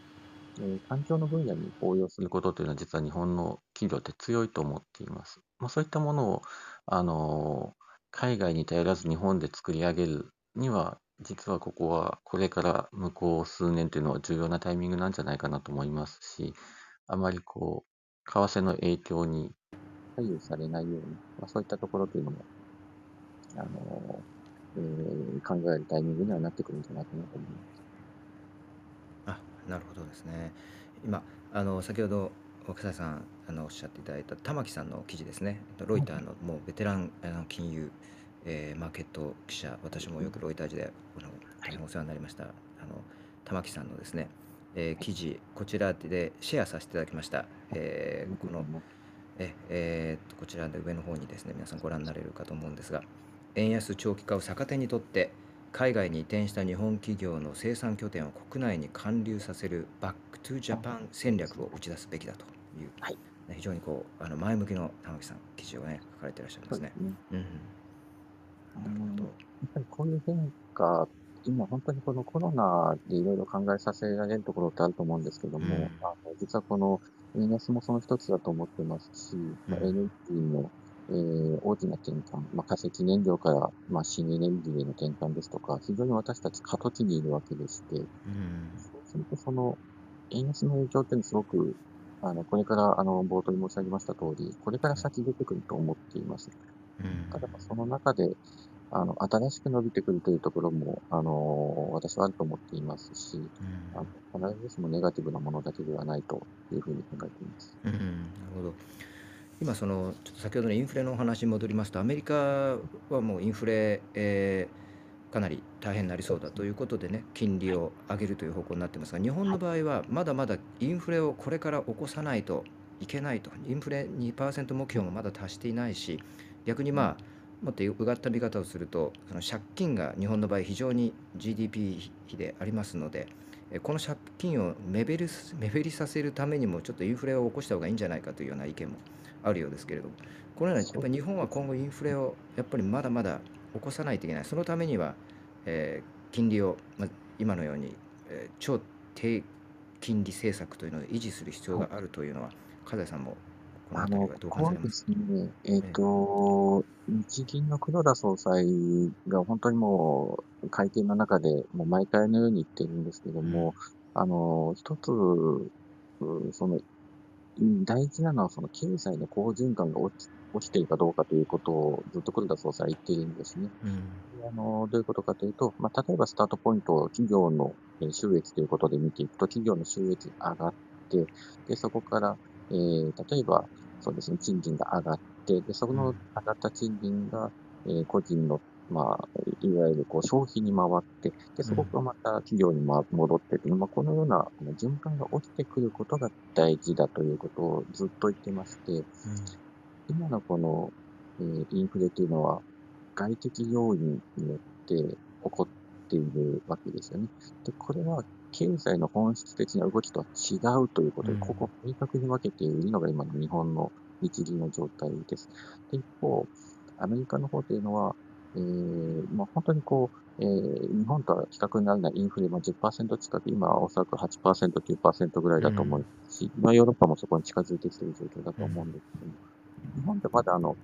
えー、環境の分野に応用することというのは実は日本の企業って強いと思っています。まあ、そういったものを、あの海外に頼らず日本で作り上げるには、実はここはこれから向こう数年というのは重要なタイミングなんじゃないかなと思いますし、あまりこう、為替の影響に左右されないように、まあ、そういったところというのも、あの、えー、考えるタイミングにはなってくるんじゃないかなと思います。あ、なるほどですね。今、あの、先ほど若狭さんあのおっしゃっていただいた玉木さんの記事ですね。ロイターのもうベテランあの金融、えー、マーケット記者私もよくロイター時であの大変お世話になりました。あの玉木さんのですね、えー、記事こちらでシェアさせていただきました、えー、このええー、こちらで上の方にですね皆さんご覧になれるかと思うんですが円安長期化を逆手にとって海外に移転した日本企業の生産拠点を国内に還流させる Back to Japan 戦略を打ち出すべきだという、はい、非常にこうあの前向きの玉木さん記事をね書かれていらっしゃいますね。すね。うん、なるほど。やっぱりこういう変化今本当にこのコロナでいろいろ考えさせられるところってあると思うんですけども、うん、あの実はこの円安もその一つだと思ってますし、うん、エネルギーの、えー、大きな転換、まあ、化石燃料から、まあ、新エネルギーへの転換ですとか、非常に私たち過渡期にいるわけでして、うん、そうするとその円安の影響っていうのはすごくあの、これから、あの、冒頭に申し上げました通り、これから先出てくると思っています。うん、ただ、その中で、あの、新しく伸びてくるというところも、あの、私はあると思っていますし、うん、あの必ずしもネガティブなものだけではないというふうに考えています。うん、なるほど。今、その、ちょっと先ほどのインフレのお話に戻りますと、アメリカはもうインフレ、えーかなり大変になりそうだということでね金利を上げるという方向になってますが日本の場合はまだまだインフレをこれから起こさないといけないと。インフレ2%目標もまだ達していないし逆にまあもっとうがった見方をするとその借金が日本の場合非常に GDP 比でありますのでこの借金を目減り目減りさせるためにもちょっとインフレを起こした方がいいんじゃないかというような意見もあるようですけれどもこのようなやっぱ日本は今後インフレをやっぱりまだまだ起こさないといけない。そのためには、えー、金利を、まあ、今のように、えー、超低金利政策というのを維持する必要があるというのは、風さんもこのあのあたりはどう感じここはでられますすね、えっ、と、日銀の黒田総裁が本当にもう会見の中でもう毎回のように言ってるんですけども、あの、一つ、うその、うん大事なのはその経済の好循環が起き起きているかどうかということをずっと黒田総裁は言っているんですね。うん。あの、どういうことかというと、まあ、例えばスタートポイントを企業のえー収益ということで見ていくと、企業の収益が上がって、で、そこから、えー例えば、そうですね、賃金が上がって、で、そこの上がった賃金が、えー個人の、まあ、いわゆるこう消費に回って、で、そこからまた企業にま戻ってという、まあ、このような循環が起きてくることが大事だということをずっと言ってまして、今のこの、えーインフレというのは、外的要因によって起こっているわけですよね。で、これは経済の本質的な動きとは違うということで、うんここを明確に分けているのが今の日本の日銀の状態です。で、一方、アメリカの方というのは、えーまあ、本当にこう、えー日本とは比較にならないインフレ、まあ、10%近く、今はおそらく8%、9%ぐらいだと思いますし、まあ、ヨーロッパもそこに近づいてきている状況だと思うんですけども、日本ってまだあの、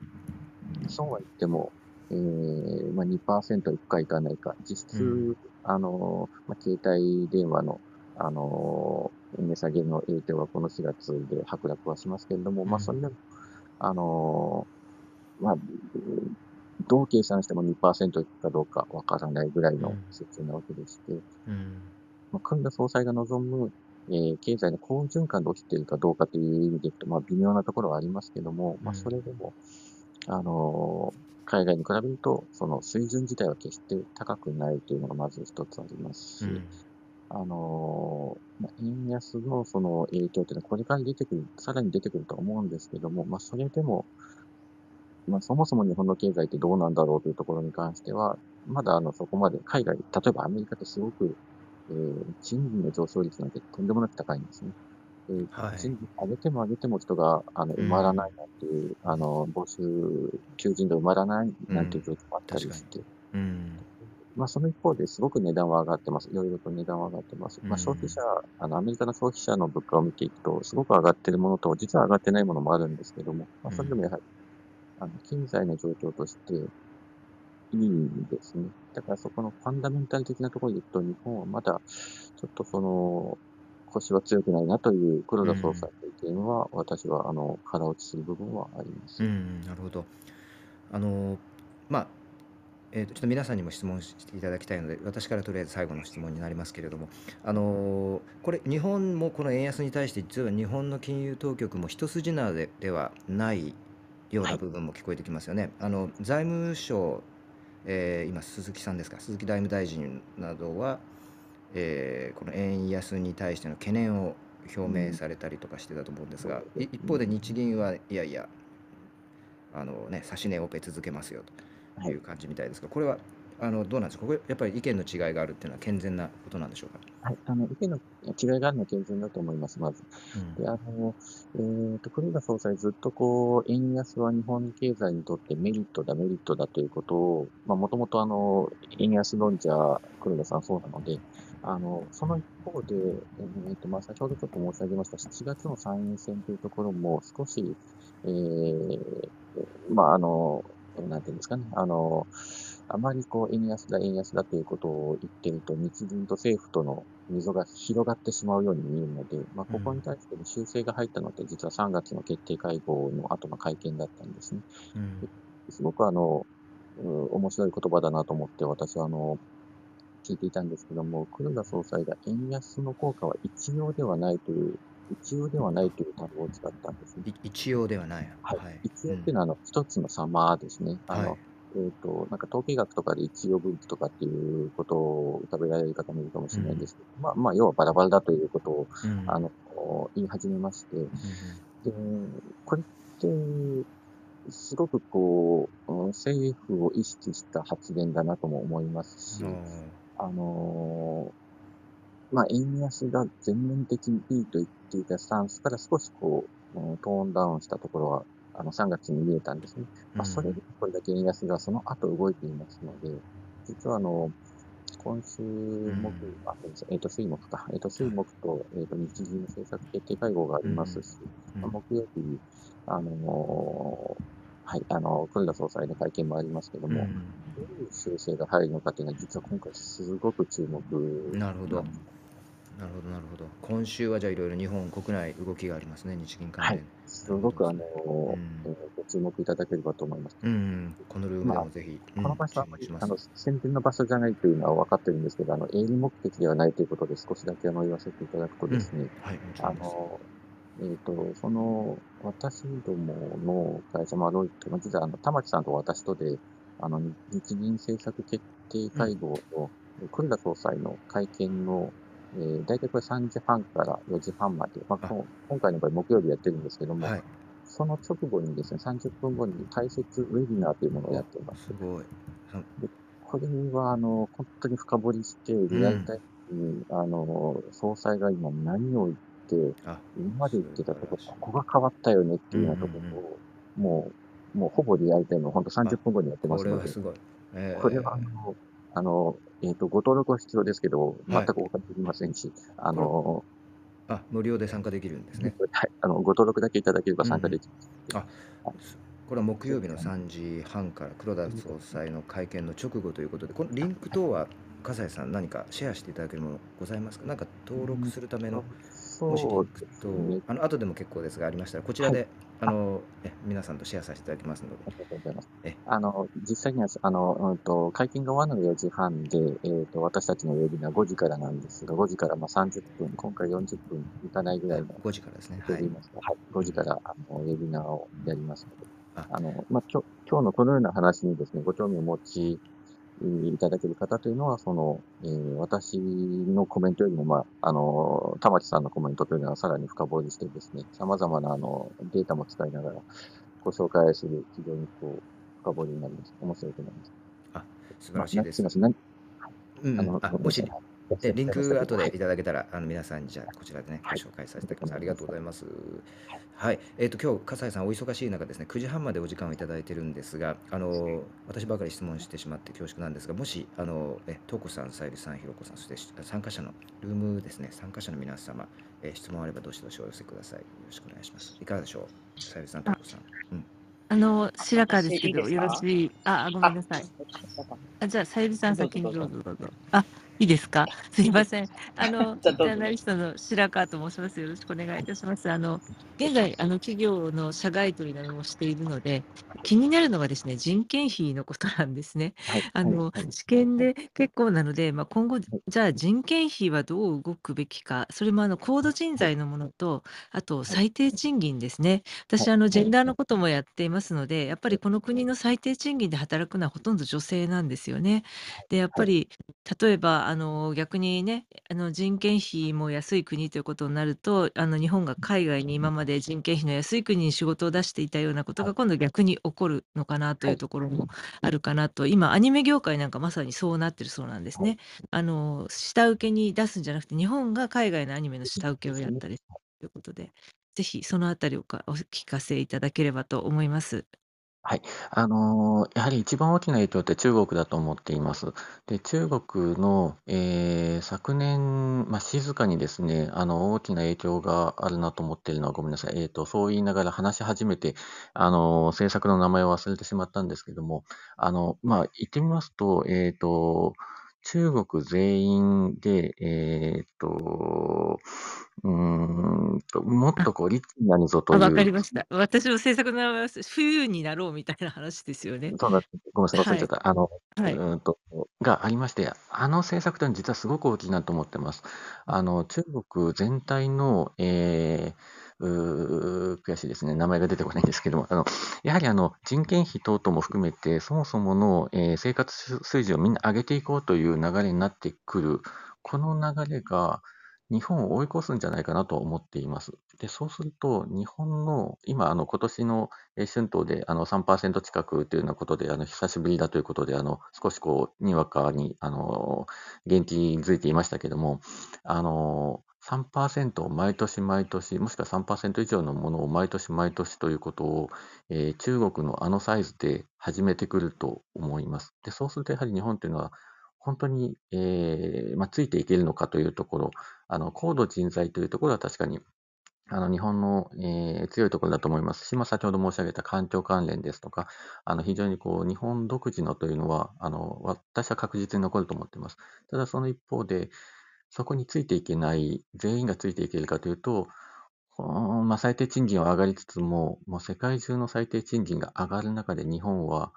そうは言っても、えーまあ、2%いくかいかないか、実質、うあの、まあ、携帯電話の、あの、値下げの影響はこの4月で剥落はしますけれども、まあ、うん。それでも、あの、まあ、どう計算しても2%いくかどうかわからないぐらいの数値なわけでして、うん。まあ、組んだ総裁が望む、えー経済の好循環で起きているかどうかという意味でいくと、まあ、微妙なところはありますけども、まあ、うん。それでも、あのー海外に比べると、その水準自体は決して高くないというのがまず一つありますし、うん。あのーまあ、円安のその影響というのはこれから出てくる、さらに出てくると思うんですけども、まあ、それでも、まあ、そもそも日本の経済ってどうなんだろうというところに関しては、まだあのそこまで海外、例えばアメリカってすごく、えー賃金の上昇率なんてとんでもなく高いんですね。えーはい。賃金上げても上げても人があの埋まらないなんていう、あの募集、求人が埋まらないなんていう状況もあったりして、うんまあ、その一方ですごく値段は上がってます。いろいろと値段は上がってます。まあ、うん消費者、あの、アメリカの消費者の物価を見ていくと、すごく上がってるものと、実は上がってないものもあるんですけども、まあ、それでもやはり、あの、経済の状況として、いいんですね。だからそこのファンダメンタル的なところでいくと、日本はまだ、ちょっとその、腰は強くないなという黒田総裁の意見は、私は、あの、腹落ちする部分はあります。うん、なるほど。あの、まあ、えーとちょっと皆さんにも質問していただきたいので、私からとりあえず最後の質問になりますけれども、あのこれ、日本もこの円安に対して、実は日本の金融当局も一筋縄でではないような部分も聞こえてきますよね。あの財務省、えー今、鈴木さんですか、鈴木財務大臣などは、えーこの円安に対しての懸念を表明されたりとかしてたと思うんですが、い一方で日銀はいやいや、あのね、指値オペ続けますよという感じみたいですが、これはあのどうなんですか、これやっぱり意見の違いがあるっていうのは健全なことなんでしょうか？はい。あの、意見の違いがあるのは健全だと思います、まず。うんで、あの、えーと、黒田総裁ずっとこう、円安は日本経済にとってメリットだ、メリットだということを、まあ、もともとあの、円安論者、黒田さんそうなので、あの、その一方で、えーと、まあ、先ほどちょっと申し上げました、7月の参院選というところも少し、えー、まあ、あの、なんていうんですかね、あの、あまりこう、円安だ、円安だということを言っていると、日銀と政府との溝が広がってしまうように見えるので、まあ、ここに対しての修正が入ったのって、実は3月の決定会合の後の会見だったんですね。うんすごくあの、う面白い言葉だなと思って、私はあの、聞いていたんですけども、黒田総裁が円安の効果は一様ではないという、一様ではないという単語を使ったんですね。い一応ではない。はい。一様っていうのは、あの、一つの様ですね。あの、はいえっ、と、なんか統計学とかで一様分布とかっていうことを浮かべられる方もいるかもしれないんですけど、まあ、まあ、要はバラバラだということを、うん。あの、言い始めまして、うんで、これって、すごくこう、うん政府を意識した発言だなとも思いますしうん、あのーまあ、円安が全面的にいいと言っていたスタンスから少しこう、うんトーンダウンしたところは、あの、3月に見えたんですね。まあ、それでこれだけ円安がその後動いていますので、実はあの、今週うん。木、あ、えっ、と、水木か。えっ、と、水木と、えっ、と、日銀の政策決定会合がありますし、うん。まあ木曜日、あのーはい、あの、黒田総裁の会見もありますけども、うん。どういう修正が入るのかというのは、実は今回すごく注目なるほど。なるほどなるほど。今週はじゃあいろいろ日本国内動きがありますね日銀関連、はいすごくあの、んえーご注目いただければと思います。うん、このルームでもぜひ、うんこの場所はあまり注目します。あの宣伝の場所じゃないというのは分かってるんですけど、あの営利目的ではないということで少しだけあの言わせていただくとですね、はいあの、えっ、と、その、私どもの会社、まあ、ロイと、実は、あの、玉木さんと私とで、あの、日銀政策決定会合の、黒田総裁の会見の、えー、大体これ3時半から4時半まで、まあ、こう今回の場合木曜日やってるんですけども、はい。その直後にですね、30分後に解説ウェビナーというものをやっています。すごい。さこれは、あの、本当に深掘りして、リアルタイムに、あの、総裁が今何を言って、あ今まで言ってたとこ、素晴らしい。ここが変わったよねっていうようなとこうんうんろを、もう、もうほぼリアルタイム、本当30分後にやってまこすので、れはすごい、えー。これはあの、あの、えっ、と、ご登録は必要ですけど、はい。全くお金いりませんし、あの、あ無料で参加できるんですね。はい、あの、ご登録だけいただければ参加できます。これは木曜日の3時半から黒田総裁の会見の直後ということでこのリンク等は笠井さん何かシェアしていただけるものございますか？何か登録するためのもしリンクとね。あの後でも結構ですがありましたらこちらで、あのえ皆さんとシェアさせていただきますので。ありがとうございます。え。あの、実際には、あの、うんと、会見が終わるのが4時半で、えっ、と、私たちのウェビナー5時からなんですが、5時からまあ30分、今回40分いかないぐらいの5時からですね。とはい。言います。か、はい、5時からあのウェビナーをやりますので、あ。あの、まあ、今日、今日のこのような話にですね、ご興味をお持ちいただける方というのは、その、えー私のコメントよりも、まあ、あの、玉木さんのコメントというのはさらに深掘りしてですね、様々なあのデータも使いながらご紹介する非常にこう、深掘りになります。面白いと思います。素晴らしいです、まあ、すみません。うんあのあもしでリンク後はいでいただけたら、あの皆さんにじゃあこちらでね、ごはい紹介させていただきます。ありがとうございます。はい、えっ、と今日笠井さんお忙しい中ですね、9時半までお時間をいただいてるんですが、あの私ばかり質問してしまって恐縮なんですが、もしあのえトコさん、さゆりさん、ひろこさん、そしてし参加者のルームですね、参加者の皆様、え質問あればどしどしお寄せください。よろしくお願いします。いかがでしょう、さゆりさん、トコさん。うん、あの、白川ですけど、よろしい？あ、ごめんなさい。あじゃあ、さゆりさん先にどうぞどうぞ。あ、いいですか？すいません。あの、<laughs> ジャーナリストの白川と申します。よろしくお願いいたします。あの、現在、あの、企業の社外取りなどもしているので、気になるのがですね、人件費のことなんですね。はいあの試験で結構なので、まあ、今後、じゃあ人件費はどう動くべきか、それもあの高度人材のものと、あと最低賃金ですね。私、はいあのジェンダーのこともやっていますので、やっぱりこの国の最低賃金で働くのはほとんど女性なんですよね。で、やっぱり例えばあの逆にね、あの人件費も安い国ということになると、あの日本が海外に今まで人件費の安い国に仕事を出していたようなことが今度逆に起こるのかなというところもあるかなと、今、アニメ業界なんかまさにそうなってるそうなんですね。あの下請けに出すんじゃなくて、日本が海外のアニメの下請けをやったりということで、ぜひそのあたりをかお聞かせいただければと思います。はいあのやはり一番大きな影響って中国だと思っています。で、中国の、えー昨年、まあ、静かにですね、あの、大きな影響があるなと思っているのはごめんなさい。えっと、そう言いながら話し始めて、あの政策の名前を忘れてしまったんですけども、あの、まあ、言ってみますと、えっと、中国全員で、えっと、うーんと、もっとこう、リッチになるぞとあ、いう。わかりました。私の政策の冬になろうみたいな話ですよね。そうだ、ごめんなさい、忘れちゃった。あの、はい。うーんと、がありまして、あの政策というのは実はすごく大きいなと思ってます。あの、中国全体の、えー悔しいですね。名前が出てこないんですけども、あの、やはりあの、人件費等々も含めて、そもそもの、えー生活水準をみんな上げていこうという流れになってくる、この流れが、日本を追い越すんじゃないかなと思っています。で、そうすると、日本の、今、あの、今年の春闘であの3%近くというようなことで、あの久しぶりだということで、あの少しこう、にわかにあの元気づいていましたけども、あの3%を毎年毎年、もしくは3%以上のものを毎年毎年ということを、えー中国のあのサイズで始めてくると思います。で、そうするとやはり日本というのは、本当に、えーまあ、ついていけるのかというところ、あの高度人材というところは確かにあの日本の、えー強いところだと思いますし、まあ、先ほど申し上げた環境関連ですとか、あの非常にこう日本独自のというのはあの、私は確実に残ると思っています。ただその一方で、そこについていけない、全員がついていけるかというと、まあ、最低賃金は上がりつつも、もう世界中の最低賃金が上がる中で日本は、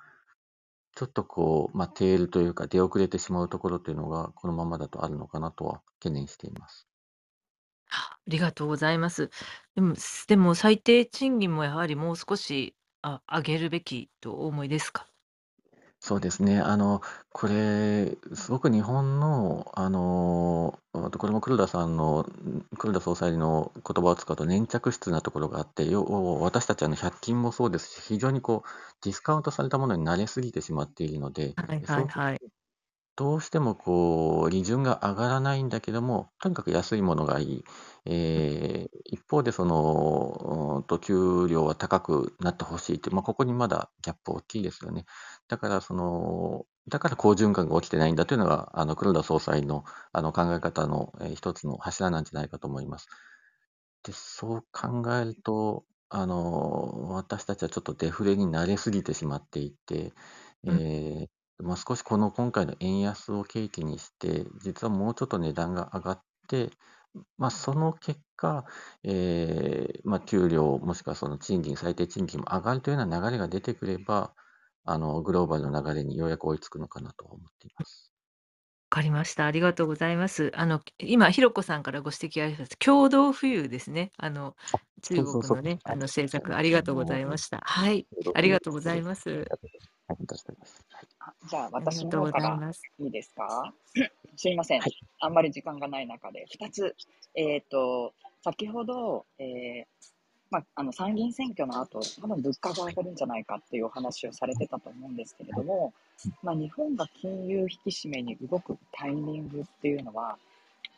ちょっとこう、まあ、テールというか出遅れてしまうところというのが、このままだとあるのかなとは懸念しています。ありがとうございます。でも、でも最低賃金もやはりもう少し、あ、上げるべきとお思いですか？そうですね。あの、これ、すごく日本の、あの、これも黒田さんの、ん黒田総裁の言葉を使うと粘着質なところがあって、要は私たちあの100均もそうですし、非常にこうディスカウントされたものに慣れすぎてしまっているので、はいはいはい。どうしてもこう利潤が上がらないんだけども、とにかく安いものがいい。えー一方でその、うんと給料は高くなってほしいという、まあ、ここにまだギャップ大きいですよね。だからその、だから好循環が起きてないんだというのが、あの黒田総裁のあの考え方の、一つの柱なんじゃないかと思います。で、そう考えると、あの、私たちはちょっとデフレに慣れすぎてしまっていて、えーまあ、少しこの今回の円安を契機にして、実はもうちょっと値段が上がって、まあ、その結果、えーまあ、給料、もしくはその賃金、最低賃金も上がるというような流れが出てくれば、あのグローバルの流れにようやく追いつくのかなと思っています。わかりました。ありがとうございます。あの、今ひろこさんからご指摘ありました共同富裕ですね。あの、中そうそうそう。国のね、あはい。の政策あありがとうございの、ました。はい、労ありがとうご働ざいます。してます。じゃあ、私の方からざい。いいですか？すいません。はい。あんまり時間がない中で、2つ。えっ、と、先ほど、えーまあ、あの参議院選挙の後、多分物価が上がるんじゃないかっていうお話をされてたと思うんですけれども、まあ、日本が金融引き締めに動くタイミングっていうのは、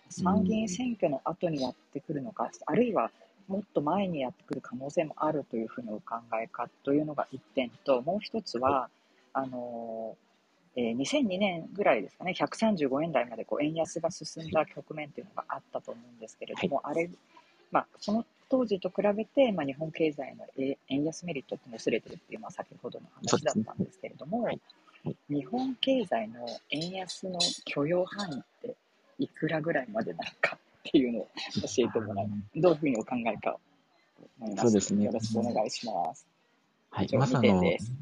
う参議院ん、選挙の後にやってくるのか、あるいはもっと前にやってくる可能性もあるというふうにお考えかというのが1点と、もう一つは、あのえー2002年ぐらいですかね、135円台までこう円安が進んだ局面というのがあったと思うんですけれはい。ども、あれ、まあ、その当時と比べて、まあ、日本経済のえ円安メリットって薄れてるっていうのは先ほどの。話だったんですけれども、はい。はい。日本経済の円安の許容範囲っていくらぐらいまでなのかっていうのを教えてもらいます。どういうふうにお考えか思います。そうですね。よろしくお願いします。はい。以上2まずあの、点です。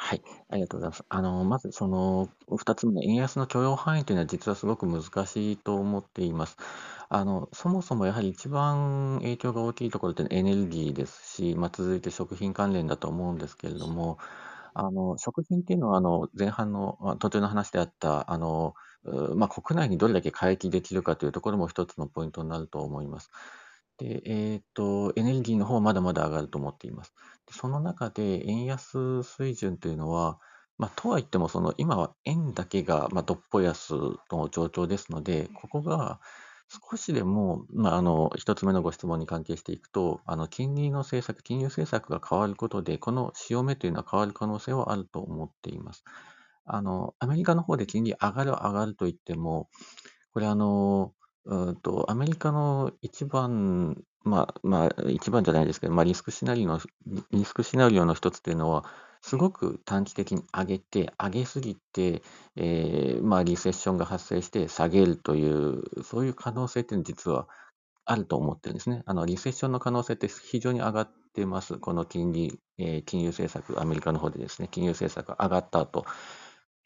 はい、ありがとうございます。あの、まずその2つ目の円安の許容範囲というのは実はすごく難しいと思っています。あの、そもそもやはり一番影響が大きいところってエネルギーですし、ま、続いて食品関連だと思うんですけれども、あの、食品っていうのはあの前半の途中の話であった、あの、ま、国内にどれだけ回帰できるかというところも一つのポイントになると思います。で、えーと、エネルギーの方はまだまだ上がると思っています。でその中で円安水準というのは、まあ、とはいってもその今は円だけがまあどっぽ安の状況ですので、ここが少しでも、まあ、あの一つ目のご質問に関係していくと、あの金利の政策、金融政策が変わることで、この潮目というのは変わる可能性はあると思っています。あのアメリカの方で金利上がる上がるといっても、これあの、うんと、アメリカの一番、まあ、まあ、一番じゃないですけど、まあ、リスクシナリオの、リスクシナリオの一つっていうのは、すごく短期的に上げて、上げすぎて、えーまあ、リセッションが発生して下げるという、そういう可能性っていうのは実はあると思ってるんですね。あの、リセッションの可能性って非常に上がってます。この金利、えー金融政策、アメリカの方でですね、金融政策が上がった後。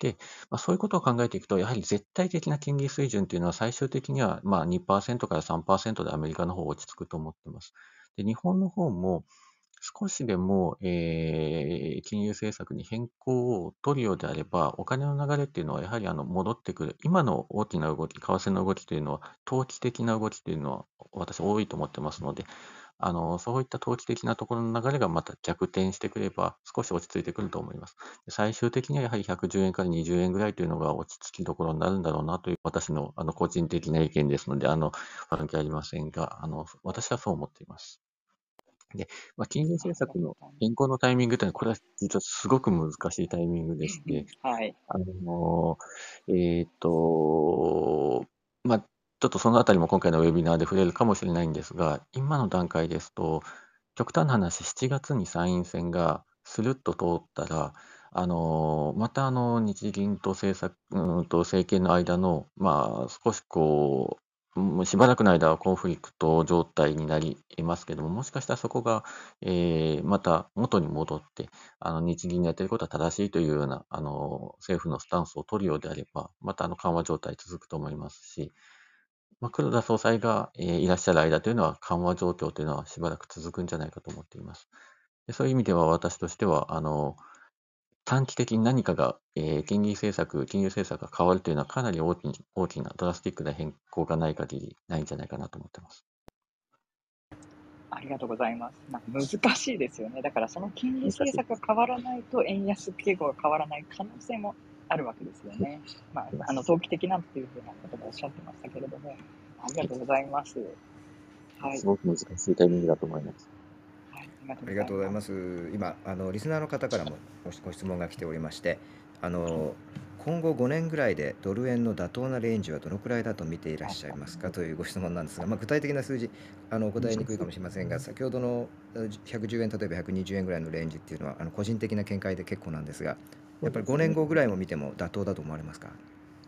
で、まあ、そういうことを考えていくと、やはり絶対的な金利水準というのは最終的にはまあ2%から3%でアメリカの方落ち着くと思っています。で、日本の方も少しでも、えー金融政策に変更を取るようであれば、お金の流れっていうのはやはりあの戻ってくる。今の大きな動き、為替の動きというのは、投機的な動きというのは私多いと思ってますので、あのそういった投機的なところの流れがまた逆転してくれば、少し落ち着いてくると思います。で最終的にはやはり110円から20円ぐらいというのが落ち着きどころになるんだろうなという私のあの個人的な意見ですので、あの関係ありませんが、あの私はそう思っています。まあ、金融政策の変更のタイミングというのは、これは実はすごく難しいタイミングでして、はい。あのえっ、と、まあ、ちょっとそのあたりも今回のウェビナーで触れるかもしれないんですが、今の段階ですと、極端な話、7月に参院選がスルッと通ったら、あのまたあの日銀と政策、うんと政権の間の、まあ、少しこう、しばらくの間はコンフリクト状態になりますけども、もしかしたらそこが、えーまた元に戻って、あの日銀のやってることは正しいというようなあの政府のスタンスを取るようであれば、またあの緩和状態続くと思いますし、まあ、黒田総裁が、えーいらっしゃる間というのは緩和状況というのはしばらく続くんじゃないかと思っています。でそういう意味では私としては、あの短期的に何かが、えー金利政策、金融政策が変わるというのはかなり大きな大きなドラスティックな変更がない限りないんじゃないかなと思ってます。ありがとうございます。まあ、難しいですよね。だからその金利政策が変わらないと円安傾向が変わらない可能性もあるわけですよね。まあ、あの投機的なっていうふうなこともおっしゃってましたけれども、ありがとうございます。はい。すごく難しいタイミングだと思います。はい、ありがとうございます。今あのリスナーの方からもごご質問が来ておりまして、あの今後5年ぐらいでドル円の妥当なレンジはどのくらいだと見ていらっしゃいますか？というご質問なんですが、まあ、具体的な数字あのお答えにくいかもしれませんが、先ほどのあ110円例えば120円ぐらいのレンジっていうのはあの個人的な見解で結構なんですが、やっぱり5年後ぐらいも見ても妥当だと思われますか？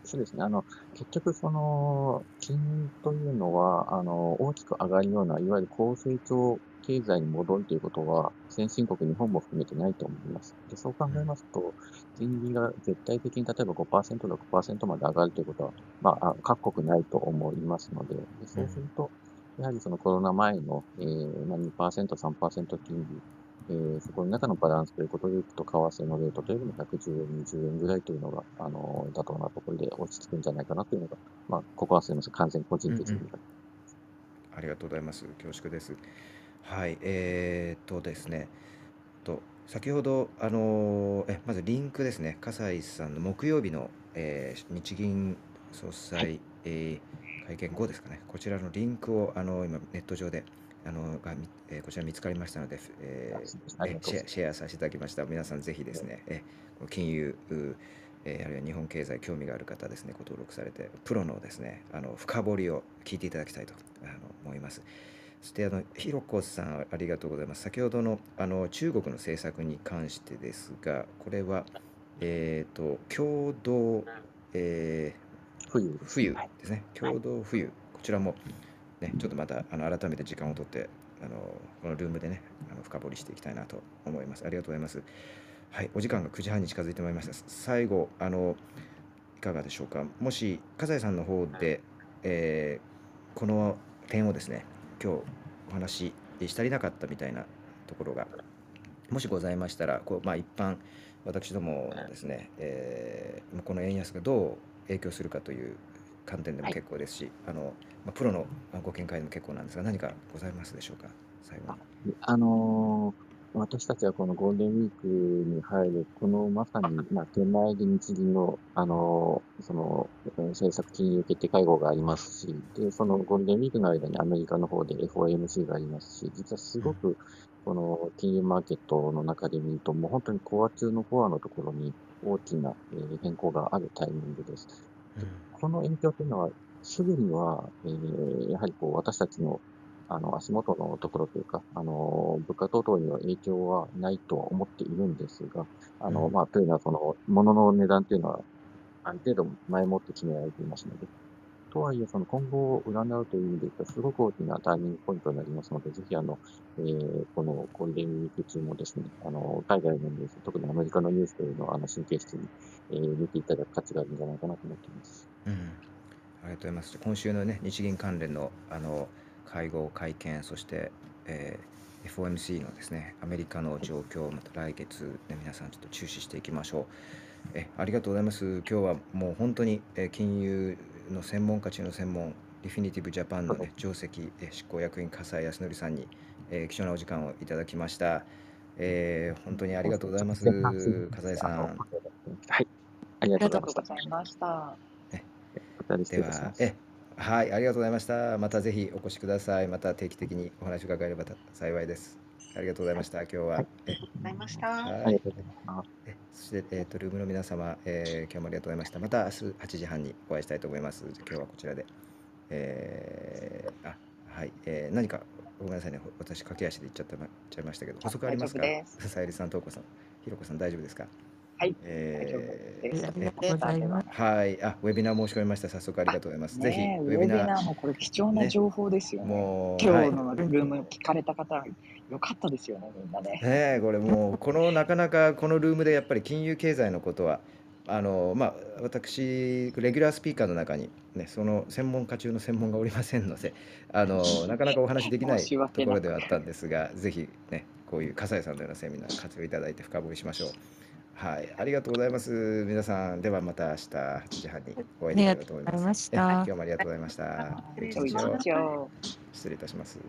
そうですね。あの、結局、その、金というのは、あの、大きく上がるような、いわゆる高成長経済に戻るということは、先進国、日本も含めてないと思います。で、そう考えますと、金利が絶対的に例えば5%、6%まで上がるということは、まあ、あ各国ないと思いますので、でそうすると、やはりそのコロナ前の、えーまあ、2%、3%金利、えーそこの中のバランスということでいくと、為替のレートというのも110円、20円ぐらいというのが、あの、妥当なところで落ち着くんじゃないかなというのが、まあ、ここはすみません、完全に個人的に。うんうんありがとうございます。恐縮です。はい、えー、っとですね、と先ほどあのえまずリンクですね、笠井さんの木曜日の、えー日銀総裁、えー会見後ですかね、こちらのリンクをあの今ネット上であのがみ、えーこちら見つかりましたので、えーシェアシェアさせていただきました。皆さんぜひですね、えこの金融、うえーあるいは日本経済興味がある方ですね、ご登録されて、プロのですね、あの深掘りを聞いていただきたいとあの思います。そしてあのひろこさんありがとうございます。先ほどのあの中国の政策に関してですが、これはえっ、と共同、えー冬です。冬はいですね。共同冬、こちらもねちょっとまたあの改めて時間を取ってあのこのルームでねあの深掘りしていきたいなと思います。ありがとうございます。はい、お時間が9時半に近づいてまいりました。最後あのいかがでしょうか。もし笠井さんの方で、えーこの点をですね今日お話しし足りなかったみたいなところがもしございましたらこう、まあ、一般私どものですね、えーこの円安がどう影響するかという観点でも結構ですし、あのまあ、プロのまあご見解でも結構なんですが何かございますでしょうか？最後に。あのー私たちはこのゴールデンウィークに入る、このまさに、まあ、手前で日銀の、あのーその、えー政策金融決定会合がありますし、で、そのゴールデンウィークの間にアメリカの方で FOMC がありますし、実はすごく、この金融マーケットの中で見ると、もう本当にコア中のコアのところに大きな、えー変更があるタイミングです。この影響というのは、すぐには、えーやはりこう私たちのあの足元のところというか、あの物価等々には影響はないとは思っているんですが、あのうん。まあ、というのは、その物の値段というのは、ある程度前もって決められていますので、とはいえ、その今後を占うという意味で言った、すごく大きなターニングポイントになりますので、ぜひあの、えーこのゴールデンウィーク中もですね、あの海外のニュース、特にアメリカのニュースというのをあの神経質に、えー見ていただく価値があるんじゃないかなと思っています。うん、ありがとうございます。今週のね、日銀関連のあの会合、会見、そして、えー FOMC のですね、アメリカの状況、また来月、ね、皆さんちょっと注視していきましょう。えありがとうございます。今日はもう本当に、金融の専門家中の専門、リフィニティブジャパンの、ね、上席、えー執行役員、笠井康則さんに、えー貴重なお時間をいただきました。えー本当にありがとうございます、笠井さん。はい。ありががとうございました。で。はえはい、ありがとうございました。またぜひお越しください。また定期的にお話を伺えれば幸いです。ありがとうございました。今日は。はいえありがとうございました。はいありがとうございます。えそして、えーと、ルームの皆様、えー今日もありがとうございました。また明日8時半にお会いしたいと思います。今日はこちらで。えーあはい、えー何かごめんなさいね、ほ私、駆け足で言っちゃってまちゃいましたけど、補足ありますか？さゆりさん、とうこさん、ひろこさん、大丈夫ですか？はいえーありがとうございます。はい、あ、ウェビナー申し込みました。早速ありがとうございます。ぜひ、ウェビナー、ビナーもこれ貴重な情報ですよね。もう、今はい日のルーム聞かれた方、よかったですよね、みんなね。ねえこれもうこのなかなかこのルームでやっぱり金融経済のことはあのまあ私レギュラースピーカーの中にねその専門家中の専門がおりませんのであのなかなかお話できない申しと訳なくころではあったんですがぜひねこういう笠井さんのようなセミナー活用いただいて深掘りしましょう。はい、ありがとうございます。皆さん、ではまた明日8時半にお会いできればと思います。ありがとうございましたえ今日もありがとうございました。失礼いたします。